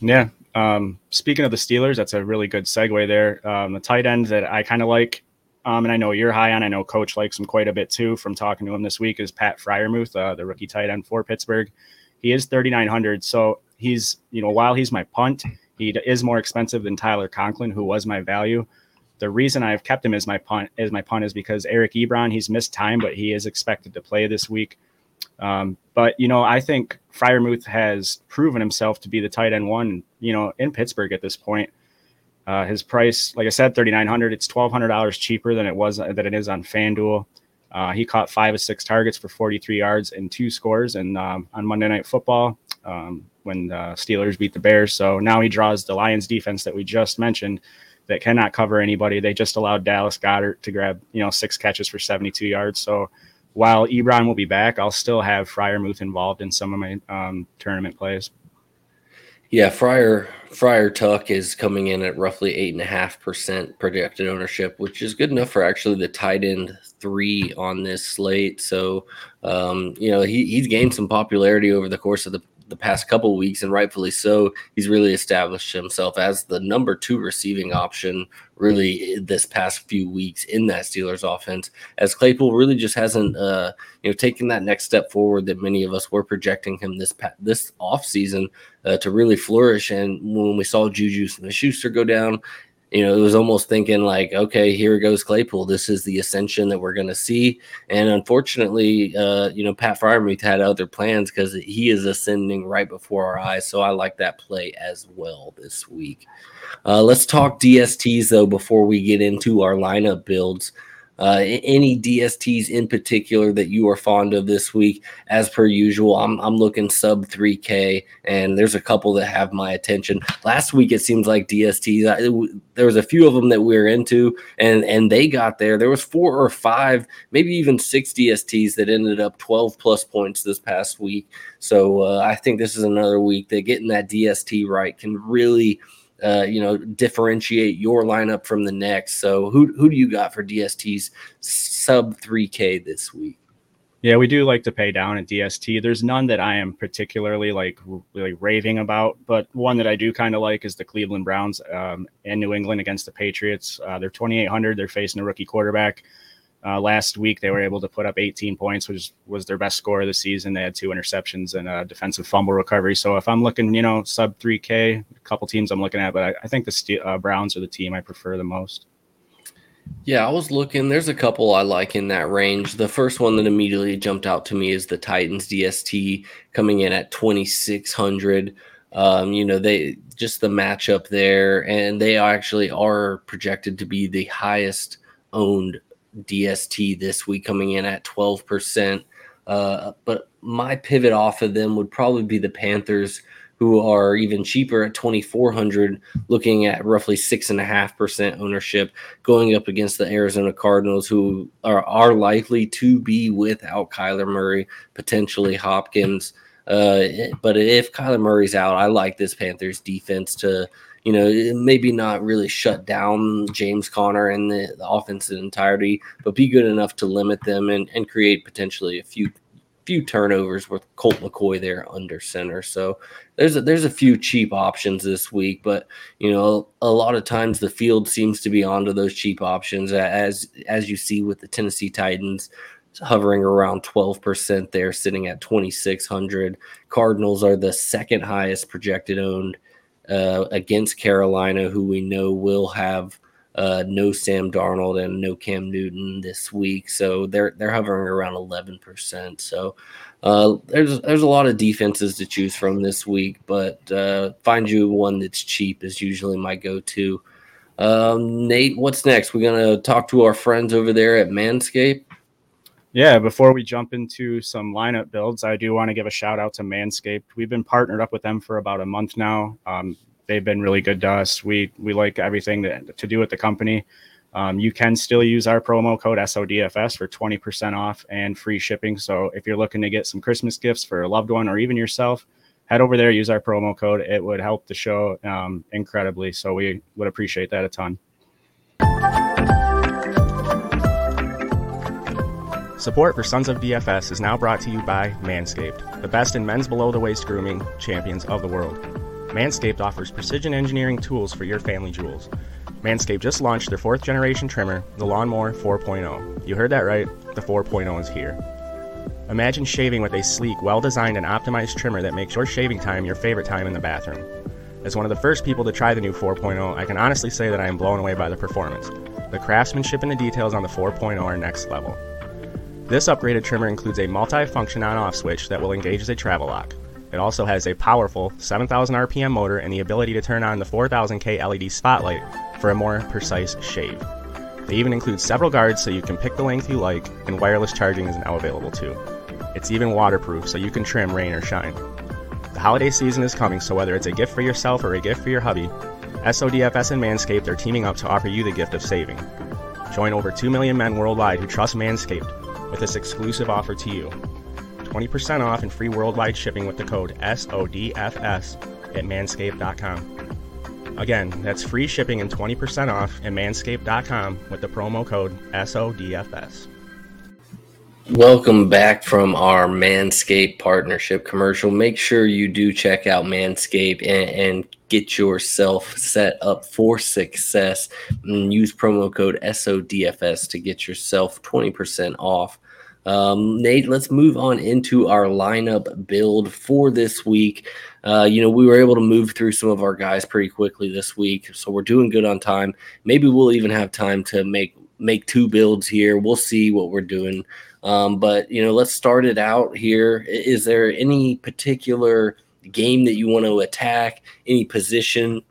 Yeah. Um, speaking of the Steelers, that's a really good segue there. Um, the tight end that I kind of like, um, and I know you're high on, I know Coach likes him quite a bit too from talking to him this week, is Pat Freiermuth, uh, the rookie tight end for Pittsburgh. He is 3,900. So he's, you know, while he's my punt, he is more expensive than Tyler Conklin, who was my value. The reason I've kept him as my punt as my punt is because Eric Ebron, he's missed time, but he is expected to play this week. Um, but you know, I think Freiermuth has proven himself to be the tight end one, you know, in Pittsburgh at this point. Uh, his price, like I said, thirty nine hundred. It's twelve hundred dollars cheaper than it was that it is on FanDuel. Uh, he caught five of six targets for forty three yards and two scores, and um, on Monday Night Football um, when the Steelers beat the Bears. So now he draws the Lions defense that we just mentioned that cannot cover anybody. They just allowed Dallas Goedert to grab you know six catches for seventy two yards. So while Ebron will be back, I'll still have Freiermuth involved in some of my um, tournament plays. Yeah, Friar Friar Tuck is coming in at roughly eight and a half percent projected ownership, which is good enough for actually the tight end three on this slate. So, um, you know, he, he's gained some popularity over the course of the the past couple weeks, and rightfully so. He's really established himself as the number two receiving option, really this past few weeks in that Steelers offense. As Claypool really just hasn't, uh, you know, taken that next step forward that many of us were projecting him this this off season uh, to really flourish. And when we saw Juju Smith-Schuster go down, you know, it was almost thinking like, okay, here goes Claypool. This is the ascension that we're going to see. And unfortunately, uh, you know, Pat Freiermuth had other plans because he is ascending right before our eyes. So I like that play as well this week. Uh, let's talk DSTs though before we get into our lineup builds. Uh, any DSTs in particular that you are fond of this week? As per usual, I'm, I'm looking sub 3K, and there's a couple that have my attention. Last week, it seems like DSTs, there was a few of them that we were into, and and they got there. There was four or five, maybe even six DSTs that ended up 12 plus points this past week. So uh, I think this is another week that getting that DST right can really. Uh, you know, differentiate your lineup from the next. So, who who do you got for DSTs sub 3K this week? Yeah, we do like to pay down at DST. There's none that I am particularly like really raving about, but one that I do kind of like is the Cleveland Browns um, and New England against the Patriots. Uh, they're 2,800. They're facing a rookie quarterback. Uh, last week they were able to put up 18 points, which was their best score of the season. They had two interceptions and a defensive fumble recovery. So if I'm looking, you know, sub 3K, a couple teams I'm looking at, but I, I think the uh, Browns are the team I prefer the most. Yeah, I was looking. There's a couple I like in that range. The first one that immediately jumped out to me is the Titans DST coming in at 2600. Um, you know, they just the matchup there, and they actually are projected to be the highest owned DST this week, coming in at 12%. Uh, but my pivot off of them would probably be the Panthers who are even cheaper at 2400 looking at roughly six and a half percent ownership going up against the arizona cardinals who are, are likely to be without kyler murray potentially hopkins uh, but if kyler murray's out i like this panthers defense to you know, maybe not really shut down James Conner and the, the offense in entirety, but be good enough to limit them and, and create potentially a few few turnovers with Colt McCoy there under center. So there's a, there's a few cheap options this week, but you know a lot of times the field seems to be onto those cheap options as as you see with the Tennessee Titans hovering around 12% there sitting at 2600 cardinals are the second highest projected owned uh, against carolina who we know will have uh, no Sam Darnold and no Cam Newton this week, so they're they're hovering around eleven percent. So uh, there's there's a lot of defenses to choose from this week, but uh, find you one that's cheap is usually my go-to. Um, Nate, what's next? We're gonna talk to our friends over there at Manscaped. Yeah, before we jump into some lineup builds, I do want to give a shout out to Manscaped. We've been partnered up with them for about a month now. Um, they've been really good to us. We we like everything that, to do with the company. Um, you can still use our promo code SODFS for 20% off and free shipping. So if you're looking to get some Christmas gifts for a loved one or even yourself, head over there, use our promo code. It would help the show um, incredibly. So we would appreciate that a ton. Support for Sons of DFS is now brought to you by Manscaped, the best in men's below the waist grooming champions of the world. Manscaped offers precision engineering tools for your family jewels. Manscaped just launched their fourth generation trimmer, the Lawnmower 4.0. You heard that right, the 4.0 is here. Imagine shaving with a sleek, well designed, and optimized trimmer that makes your shaving time your favorite time in the bathroom. As one of the first people to try the new 4.0, I can honestly say that I am blown away by the performance. The craftsmanship and the details on the 4.0 are next level. This upgraded trimmer includes a multi-function on-off switch that will engage as a travel lock. It also has a powerful 7000 RPM motor and the ability to turn on the 4000K LED spotlight for a more precise shave. They even include several guards so you can pick the length you like, and wireless charging is now available too. It's even waterproof so you can trim rain or shine. The holiday season is coming, so whether it's a gift for yourself or a gift for your hubby, SODFS and Manscaped are teaming up to offer you the gift of saving. Join over 2 million men worldwide who trust Manscaped with this exclusive offer to you. 20% off and free worldwide shipping with the code SODFS at manscaped.com. Again, that's free shipping and 20% off at manscaped.com with the promo code SODFS. Welcome back from our Manscaped partnership commercial. Make sure you do check out Manscaped and, and get yourself set up for success. And use promo code SODFS to get yourself 20% off um, Nate, let's move on into our lineup build for this week. Uh, you know, we were able to move through some of our guys pretty quickly this week, so we're doing good on time. Maybe we'll even have time to make make two builds here. We'll see what we're doing. Um, but you know, let's start it out here. Is there any particular game that you want to attack? Any position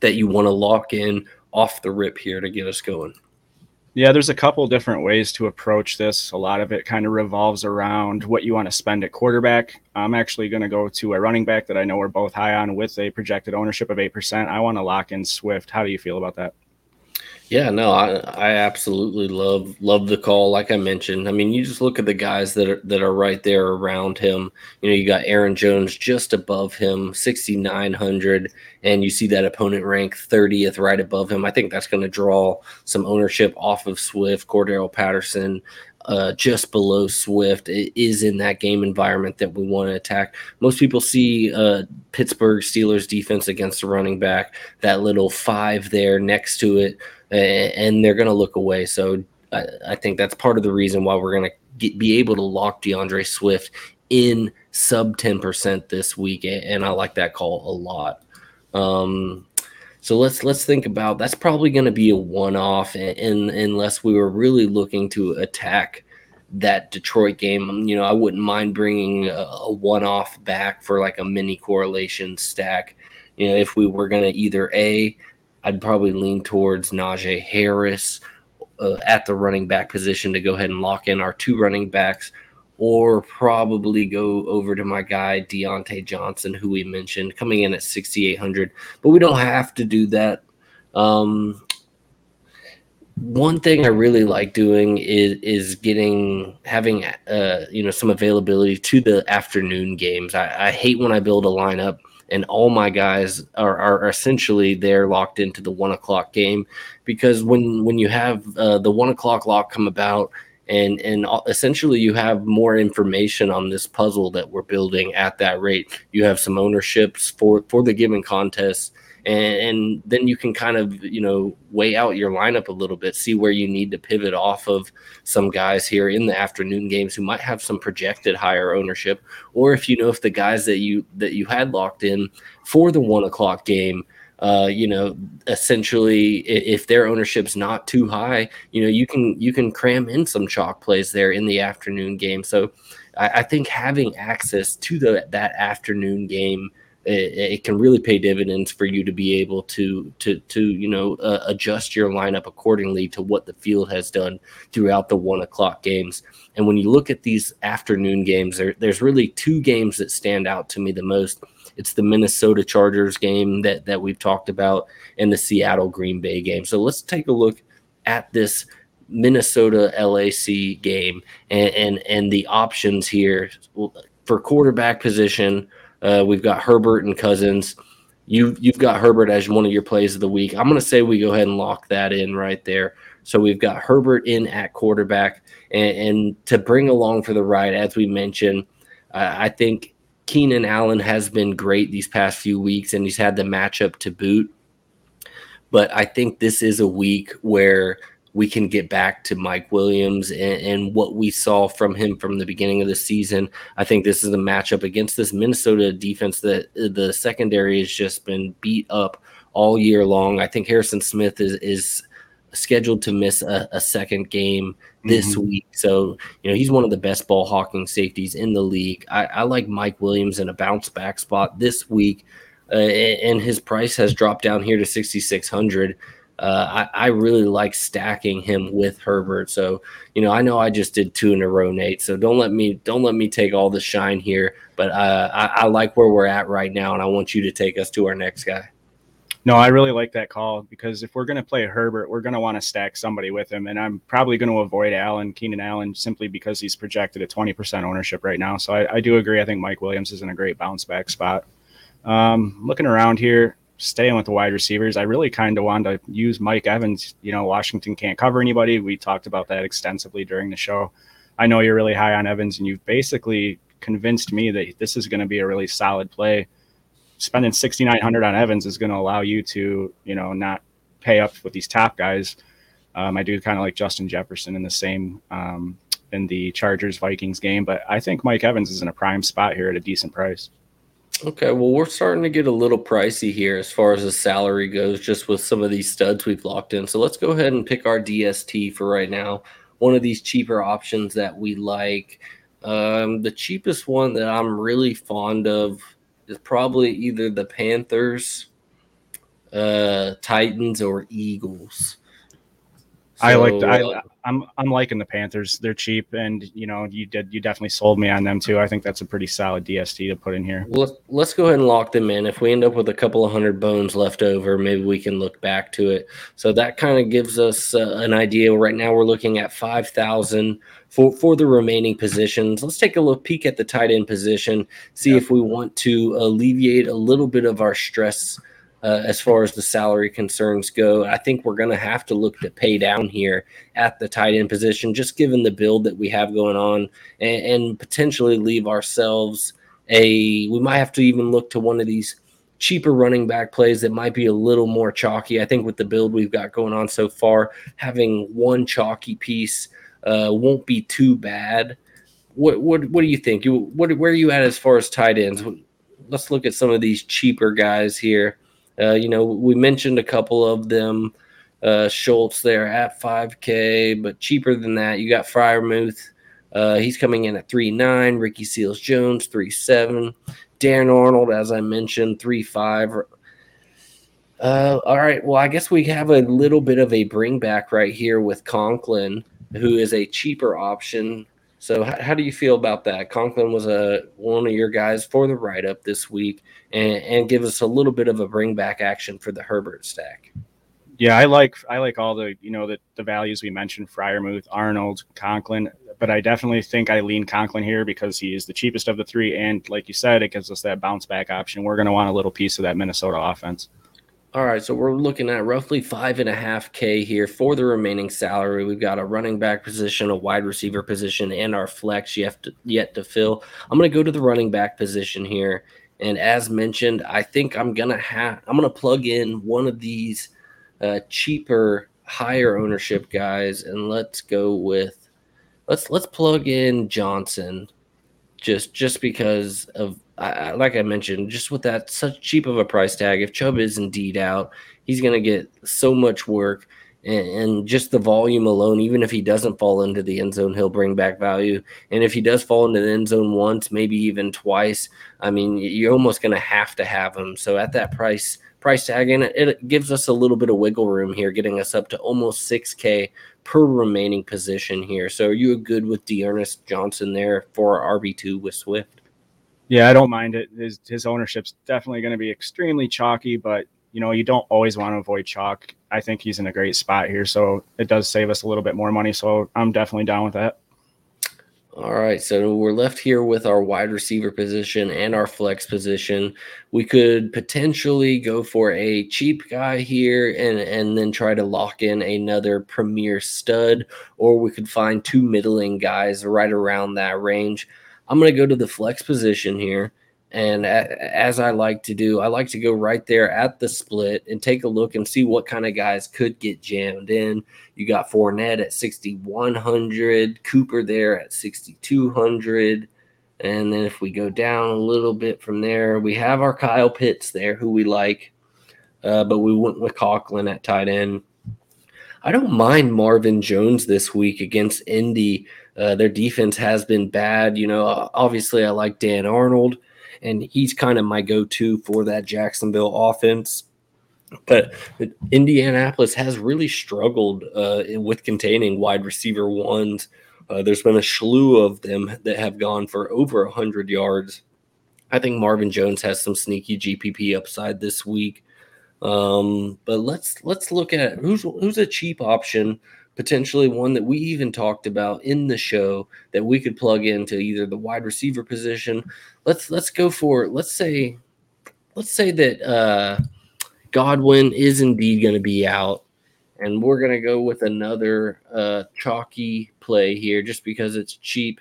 that you want to lock in off the rip here to get us going? Yeah, there's a couple different ways to approach this. A lot of it kind of revolves around what you want to spend at quarterback. I'm actually going to go to a running back that I know we're both high on with a projected ownership of 8%. I want to lock in Swift. How do you feel about that? Yeah, no, I, I absolutely love love the call. Like I mentioned, I mean, you just look at the guys that are that are right there around him. You know, you got Aaron Jones just above him, sixty nine hundred, and you see that opponent rank thirtieth right above him. I think that's going to draw some ownership off of Swift, Cordarrelle Patterson, uh, just below Swift is in that game environment that we want to attack. Most people see uh, Pittsburgh Steelers defense against the running back, that little five there next to it and they're going to look away. So I, I, think that's part of the reason why we're going to be able to lock D'Andre Swift in sub 10% this week. And I like that call a lot. Um, so let's let's think about that's probably going to be a one-off, in, unless we were really looking to attack that Detroit game. You know, I wouldn't mind bringing a, a one-off back for like a mini correlation stack. You know, if we were going to either a I'd probably lean towards Najee Harris uh, at the running back position to go ahead and lock in our two running backs, or probably go over to my guy Diontae Johnson, who we mentioned, coming in at 6,800. But we don't have to do that. Um, one thing I really like doing is is getting having uh, you know some availability to the afternoon games. I, I hate when I build a lineup and all my guys are, are essentially they're locked into the one o'clock game. Because when when you have uh, the one o'clock lock come about and and essentially you have more information on this puzzle that we're building at that rate. You have some ownerships for for the given contest and, and, then you can kind of you know weigh out your lineup a little bit see where you need to pivot off of some guys here in the afternoon games who might have some projected higher ownership or if you know if the guys that you that you had locked in for the one o'clock game uh, you know, essentially, if their ownership's not too high, you know, you can you can cram in some chalk plays there in the afternoon game. So, I, I think having access to the that afternoon game it, it, can really pay dividends for you to be able to to to you know uh, adjust your lineup accordingly to what the field has done throughout the one o'clock games. And when you look at these afternoon games, there, there's really two games that stand out to me the most. It's the Minnesota Chargers game that that we've talked about, and the Seattle Green Bay game. So let's take a look at this Minnesota LAC game and and, and the options here for quarterback position uh, we've got Herbert and Cousins. You you've got Herbert as one of your plays of the week. I'm going to say we go ahead and lock that in right there. So we've got Herbert in at quarterback, and, and to bring along for the ride, as we mentioned, uh, I think Keenan Allen has been great these past few weeks, and he's had the matchup to boot. But I think this is a week where we can get back to Mike Williams and, and, what we saw from him from the beginning of the season. I think this is a matchup against this Minnesota defense that uh, the secondary has just been beat up all year long. I think Harrison Smith is is scheduled to miss a, a second game this mm-hmm. week. So, you know, he's one of the best ball hawking safeties in the league. I, I like Mike Williams in a bounce back spot this week. Uh, and his price has dropped down here to 6,600 uh, I, I, really like stacking him with Herbert. So, you know, I know I just did two in a row, Nate. So don't let me don't let me take all the shine here. But uh, I, I like where we're at right now, and I want you to take us to our next guy. No, I really like that call because if we're going to play Herbert, we're going to want to stack somebody with him. And I'm probably going to avoid Allen, Keenan Allen, simply because he's projected at 20% ownership right now. So I, I do agree. I think Mike Williams is in a great bounce back spot. Um, looking around here, staying with the wide receivers, I really kind of wanted to use Mike Evans. You know, Washington can't cover anybody. We talked about that extensively during the show. I know you're really high on Evans, and you've basically convinced me that this is going to be a really solid play. Spending 6,900 on Evans is going to allow you to, you know, not pay up with these top guys. Um, I do kind of like Justin Jefferson in the same um, in the Chargers Vikings game, but I think Mike Evans is in a prime spot here at a decent price. Okay, well, we're starting to get a little pricey here as far as the salary goes, just with some of these studs we've locked in. So let's go ahead and pick our DST for right now. One of these cheaper options that we like. Um, the cheapest one that I'm really fond of is probably either the Panthers, uh, Titans, or Eagles. I like I I'm I'm liking the Panthers. They're cheap, and you know you did you definitely sold me on them too. I think that's a pretty solid DST to put in here. Let's, let's go ahead and lock them in. If we end up with a couple of hundred bones left over, maybe we can look back to it. So that kind of gives us uh, an idea. Right now, we're looking at five thousand for for the remaining positions. Let's take a look peek at the tight end position, see if we want to alleviate a little bit of our stress uh, as far as the salary concerns go. I think we're going to have to look to pay down here at the tight end position, just given the build that we have going on, and, and potentially leave ourselves a. We might have to even look to one of these cheaper running back plays that might be a little more chalky. I think with the build we've got going on so far, having one chalky piece uh, won't be too bad. What what what do you think? You what where are you at as far as tight ends? Let's look at some of these cheaper guys here. Uh, you know, we mentioned a couple of them. Uh, Schultz there at 5K, but cheaper than that. You got Freiermuth. Uh, he's coming in at 3.9. Ricky Seals Jones, 3.7. Dan Arnold, as I mentioned, 3.5. Uh, all right. Well, I guess we have a little bit of a bring back right here with Conklin, who is a cheaper option. So, how, how do you feel about that? Conklin was a one of your guys for the write up this week and, and give us a little bit of a bring back action for the Herbert stack. Yeah, I like I like all the you know the, the values we mentioned: Freiermuth, Arnold, Conklin. But I definitely think I lean Conklin here because he is the cheapest of the three, and like you said, it gives us that bounce back option. We're going to want a little piece of that Minnesota offense. All right, so we're looking at roughly five and a half K here for the remaining salary. We've got a running back position, a wide receiver position, and our flex yet to, yet to fill. I'm going to go to the running back position here, and as mentioned, I think I'm gonna have I'm gonna plug in one of these uh, cheaper, higher ownership guys, and let's go with let's let's plug in Johnson, just just because of I, like I mentioned, just with that such cheap of a price tag. If Chubb is indeed out, he's gonna get so much work and, and, just the volume alone, even if he doesn't fall into the end zone, he'll bring back value. And if he does fall into the end zone once, maybe even twice, I mean, you're almost going to have to have him. So at that price price tag, and it, it gives us a little bit of wiggle room here, getting us up to almost 6K per remaining position here. So are you good with D'Ernest Johnson there for RB2 with Swift? Yeah, I don't mind it. His his ownership's definitely going to be extremely chalky, but you know, you don't always want to avoid chalk. I think he's in a great spot here, so it does save us a little bit more money. So I'm definitely down with that. All right, so we're left here with our wide receiver position and our flex position. We could potentially go for a cheap guy here and and then try to lock in another premier stud, or we could find two middling guys right around that range. I'm going to go to the flex position here and as I like to do, I like to go right there at the split and take a look and see what kind of guys could get jammed in. You got Fournette at 6,100, Cooper there at 6,200. And then if we go down a little bit from there, we have our Kyle Pitts there, who we like, uh, but we went with Conklin at tight end. I don't mind Marvin Jones this week against Indy. Uh, their defense has been bad. You know, obviously, I like Dan Arnold and he's kind of my go-to for that Jacksonville offense. But Indianapolis has really struggled uh, with containing wide receiver ones. Uh, there's been a slew of them that have gone for over 100 yards. I think Marvin Jones has some sneaky GPP upside this week. Um, but let's let's look at who's who's a cheap option potentially one that we even talked about in the show that we could plug into either the wide receiver position. Let's let's go for let's say let's say that uh, Godwin is indeed going to be out, and we're going to go with another uh, chalky play here just because it's cheap,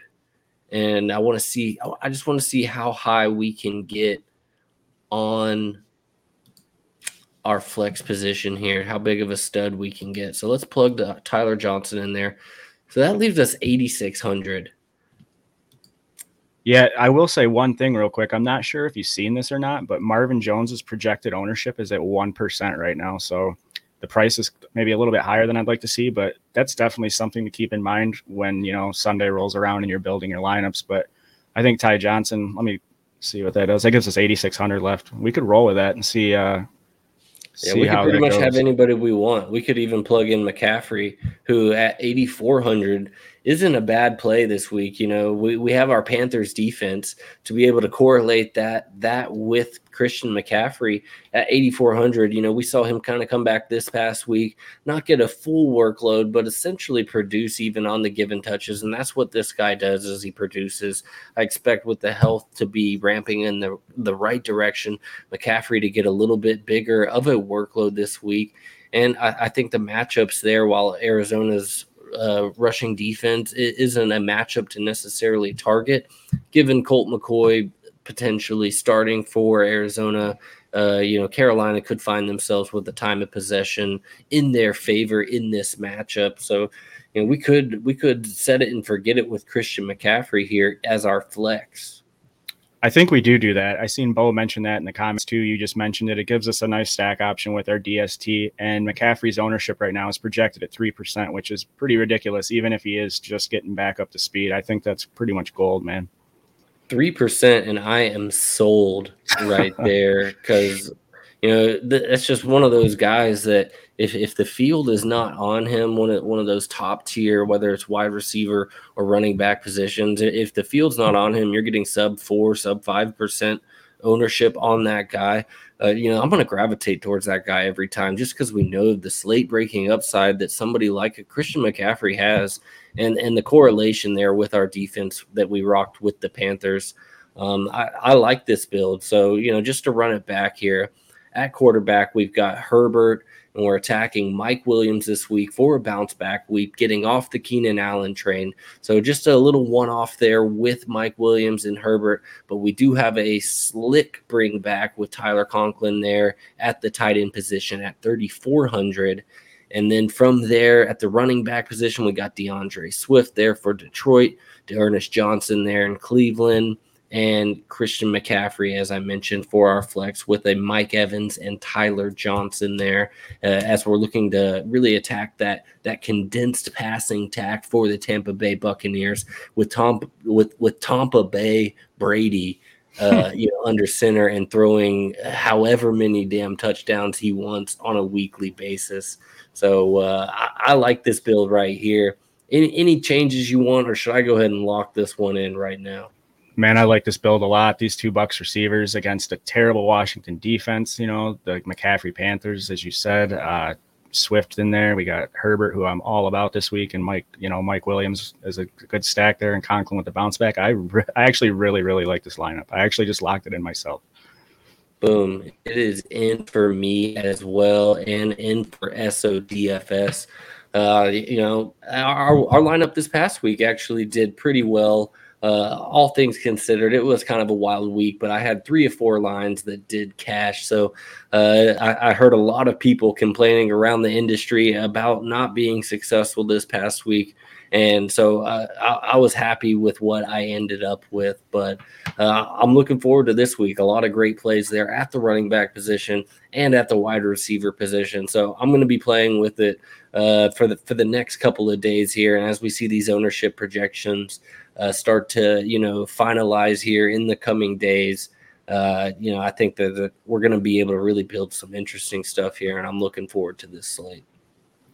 and I want to see. I just want to see how high we can get on our flex position here, how big of a stud we can get. So let's plug the Tyler Johnson in there. So that leaves us 8,600. Yeah, I will say one thing real quick. I'm not sure if you've seen this or not, but Marvin Jones's projected ownership is at 1% right now. So the price is maybe a little bit higher than I'd like to see, but that's definitely something to keep in mind when, you know, Sunday rolls around and you're building your lineups. But I think Ty Johnson, let me see what that does. That gives us 8,600 left. We could roll with that and see uh, Yeah, we could pretty much goes. have anybody we want. We could even plug in McCaffrey, who at 8,400 isn't a bad play this week. You know, we, we have our Panthers defense to be able to correlate that that with Christian McCaffrey at 8,400. You know, we saw him kind of come back this past week, not get a full workload, but essentially produce even on the given touches. And that's what this guy does as he produces. I expect with the health to be ramping in the, the right direction, McCaffrey to get a little bit bigger of a workload this week. And I, I think the matchups there, while Arizona's uh, rushing defense isn't a matchup to necessarily target, given Colt McCoy potentially starting for Arizona. Uh, you know, Carolina could find themselves with the time of possession in their favor in this matchup. So, you know, we could we could set it and forget it with Christian McCaffrey here as our flex. I think we do do that. I seen Bo mention that in the comments too. You just mentioned it. It gives us a nice stack option with our DST, and McCaffrey's ownership right now is projected at three percent, which is pretty ridiculous. Even if he is just getting back up to speed, I think that's pretty much gold, man. Three percent, and I am sold right *laughs* there because you know that's just one of those guys that if if the field is not on him, one of one of those top tier, whether it's wide receiver or running back positions, if the field's not on him, you're getting sub four, sub five percent ownership on that guy. Uh, you know, I'm going to gravitate towards that guy every time just because we know the slate breaking upside that somebody like a Christian McCaffrey has, and and the correlation there with our defense that we rocked with the Panthers. Um, I, I like this build. So you know, just to run it back here at quarterback, we've got Herbert and we're attacking Mike Williams this week for a bounce back week, getting off the Keenan Allen train. So just a little one off there with Mike Williams and Herbert, but we do have a slick bring back with Tyler Conklin there at the tight end position at 3,400. And then from there at the running back position, we got D'Andre Swift there for Detroit, D'Ernest Johnson there in Cleveland and Christian McCaffrey, as I mentioned, for our flex with a Mike Evans and Tyler Johnson there, uh, as we're looking to really attack that that condensed passing tack for the Tampa Bay Buccaneers with Tom with with Tampa Bay Brady. Uh, *laughs* you know, under center and throwing however many damn touchdowns he wants on a weekly basis. So uh, I, I like this build right here. Any, any changes you want, or should I go ahead and lock this one in right now? Man, I like this build a lot. These two Bucs receivers against a terrible Washington defense. You know, the McCaffrey Panthers, as you said. Uh, Swift in there. We got Herbert, who I'm all about this week, and Mike. You know, Mike Williams is a good stack there, and Conklin with the bounce back. I re- I actually really really like this lineup. I actually just locked it in myself. Boom! It is in for me as well, and in for SODFS. Uh, you know, our our lineup this past week actually did pretty well uh, all things considered, it was kind of a wild week, but I had three or four lines that did cash. So uh, I, I, heard a lot of people complaining around the industry about not being successful this past week. And so uh, I, I, was happy with what I ended up with. But uh, I'm looking forward to this week. A lot of great plays there at the running back position and at the wide receiver position. So I'm going to be playing with it uh, for the for the next couple of days here. And as we see these ownership projections, uh, start to you know finalize here in the coming days. Uh, you know, I think that, that we're going to be able to really build some interesting stuff here, and I'm looking forward to this slate.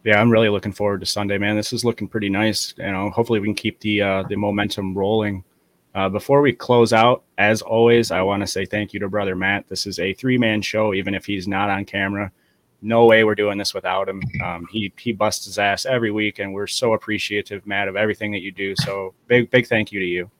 Yeah, I'm really looking forward to Sunday, man. This is looking pretty nice. You know, hopefully we can keep the uh, the momentum rolling. Uh, before we close out, as always, I want to say thank you to brother Matt. This is a three man show, even if he's not on camera no way we're doing this without him. Um, he he busts his ass every week, and we're so appreciative, Matt, of everything that you do. So big big thank you to you.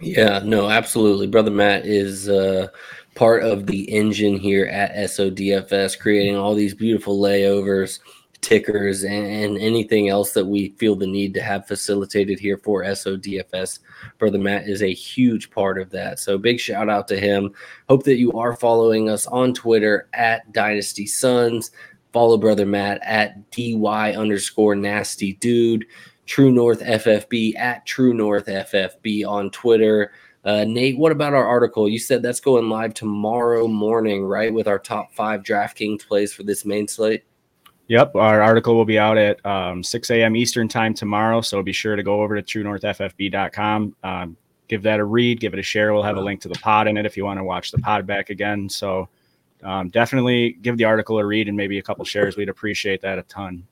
Yeah, no, absolutely, brother Matt is uh, part of the engine here at SODFS, creating all these beautiful layovers tickers and, anything else that we feel the need to have facilitated here for SODFS. Brother Matt is a huge part of that. So big shout out to him. Hope that you are following us on Twitter at Dynasty Sons. Follow Brother Matt at DY underscore nasty dude. True North FFB at True North FFB on Twitter. Uh, Nate, what about our article? You said that's going live tomorrow morning, right? With our top five DraftKings plays for this main slate. Yep, our article will be out at um, 6 a.m. Eastern time tomorrow. So be sure to go over to TrueNorthFFB.com, um, give that a read, give it a share. We'll have a link to the pod in it if you want to watch the pod back again. So um, definitely give the article a read and maybe a couple shares. We'd appreciate that a ton.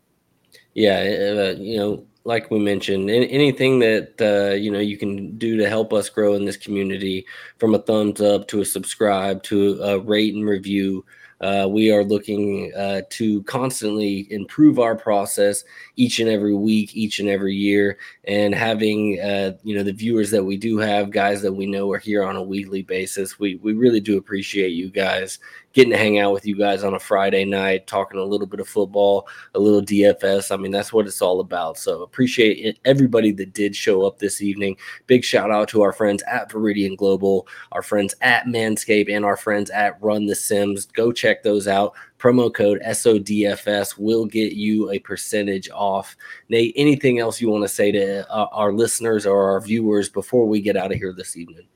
Yeah, uh, you know, like we mentioned, anything that uh, you know you can do to help us grow in this community, from a thumbs up to a subscribe to a rate and review. Uh, we are looking uh, to constantly improve our process each and every week, each and every year, and having uh, you know the viewers that we do have, guys that we know are here on a weekly basis. We we really do appreciate you guys getting to hang out with you guys on a Friday night, talking a little bit of football, a little DFS. I mean, that's what it's all about. So appreciate it, everybody that did show up this evening. Big shout out to our friends at Viridian Global, our friends at Manscaped, and our friends at Run the Sims. Go check those out. Promo code SODFS will get you a percentage off. Nate, anything else you want to say to uh, our listeners or our viewers before we get out of here this evening?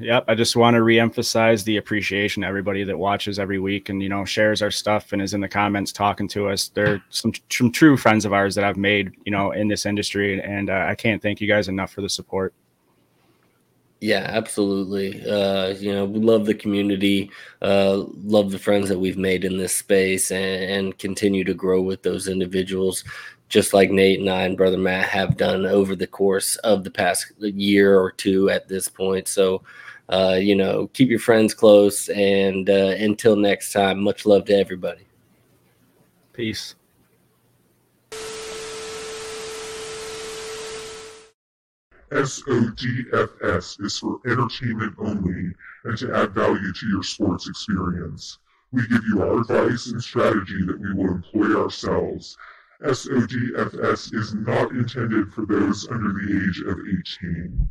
Yep. I just want to reemphasize the appreciation to everybody that watches every week and, you know, shares our stuff and is in the comments talking to us. They're some, some true friends of ours that I've made, you know, in this industry. And uh, I can't thank you guys enough for the support. Yeah, absolutely. Uh, you know, we love the community, uh, love the friends that we've made in this space, and, and, continue to grow with those individuals, just like Nate and I and Brother Matt have done over the course of the past year or two at this point. So, uh, you know, keep your friends close. And uh, until next time, much love to everybody. Peace. SODFS is for entertainment only and to add value to your sports experience. We give you our advice and strategy that we will employ ourselves. SODFS is not intended for those under the age of 18.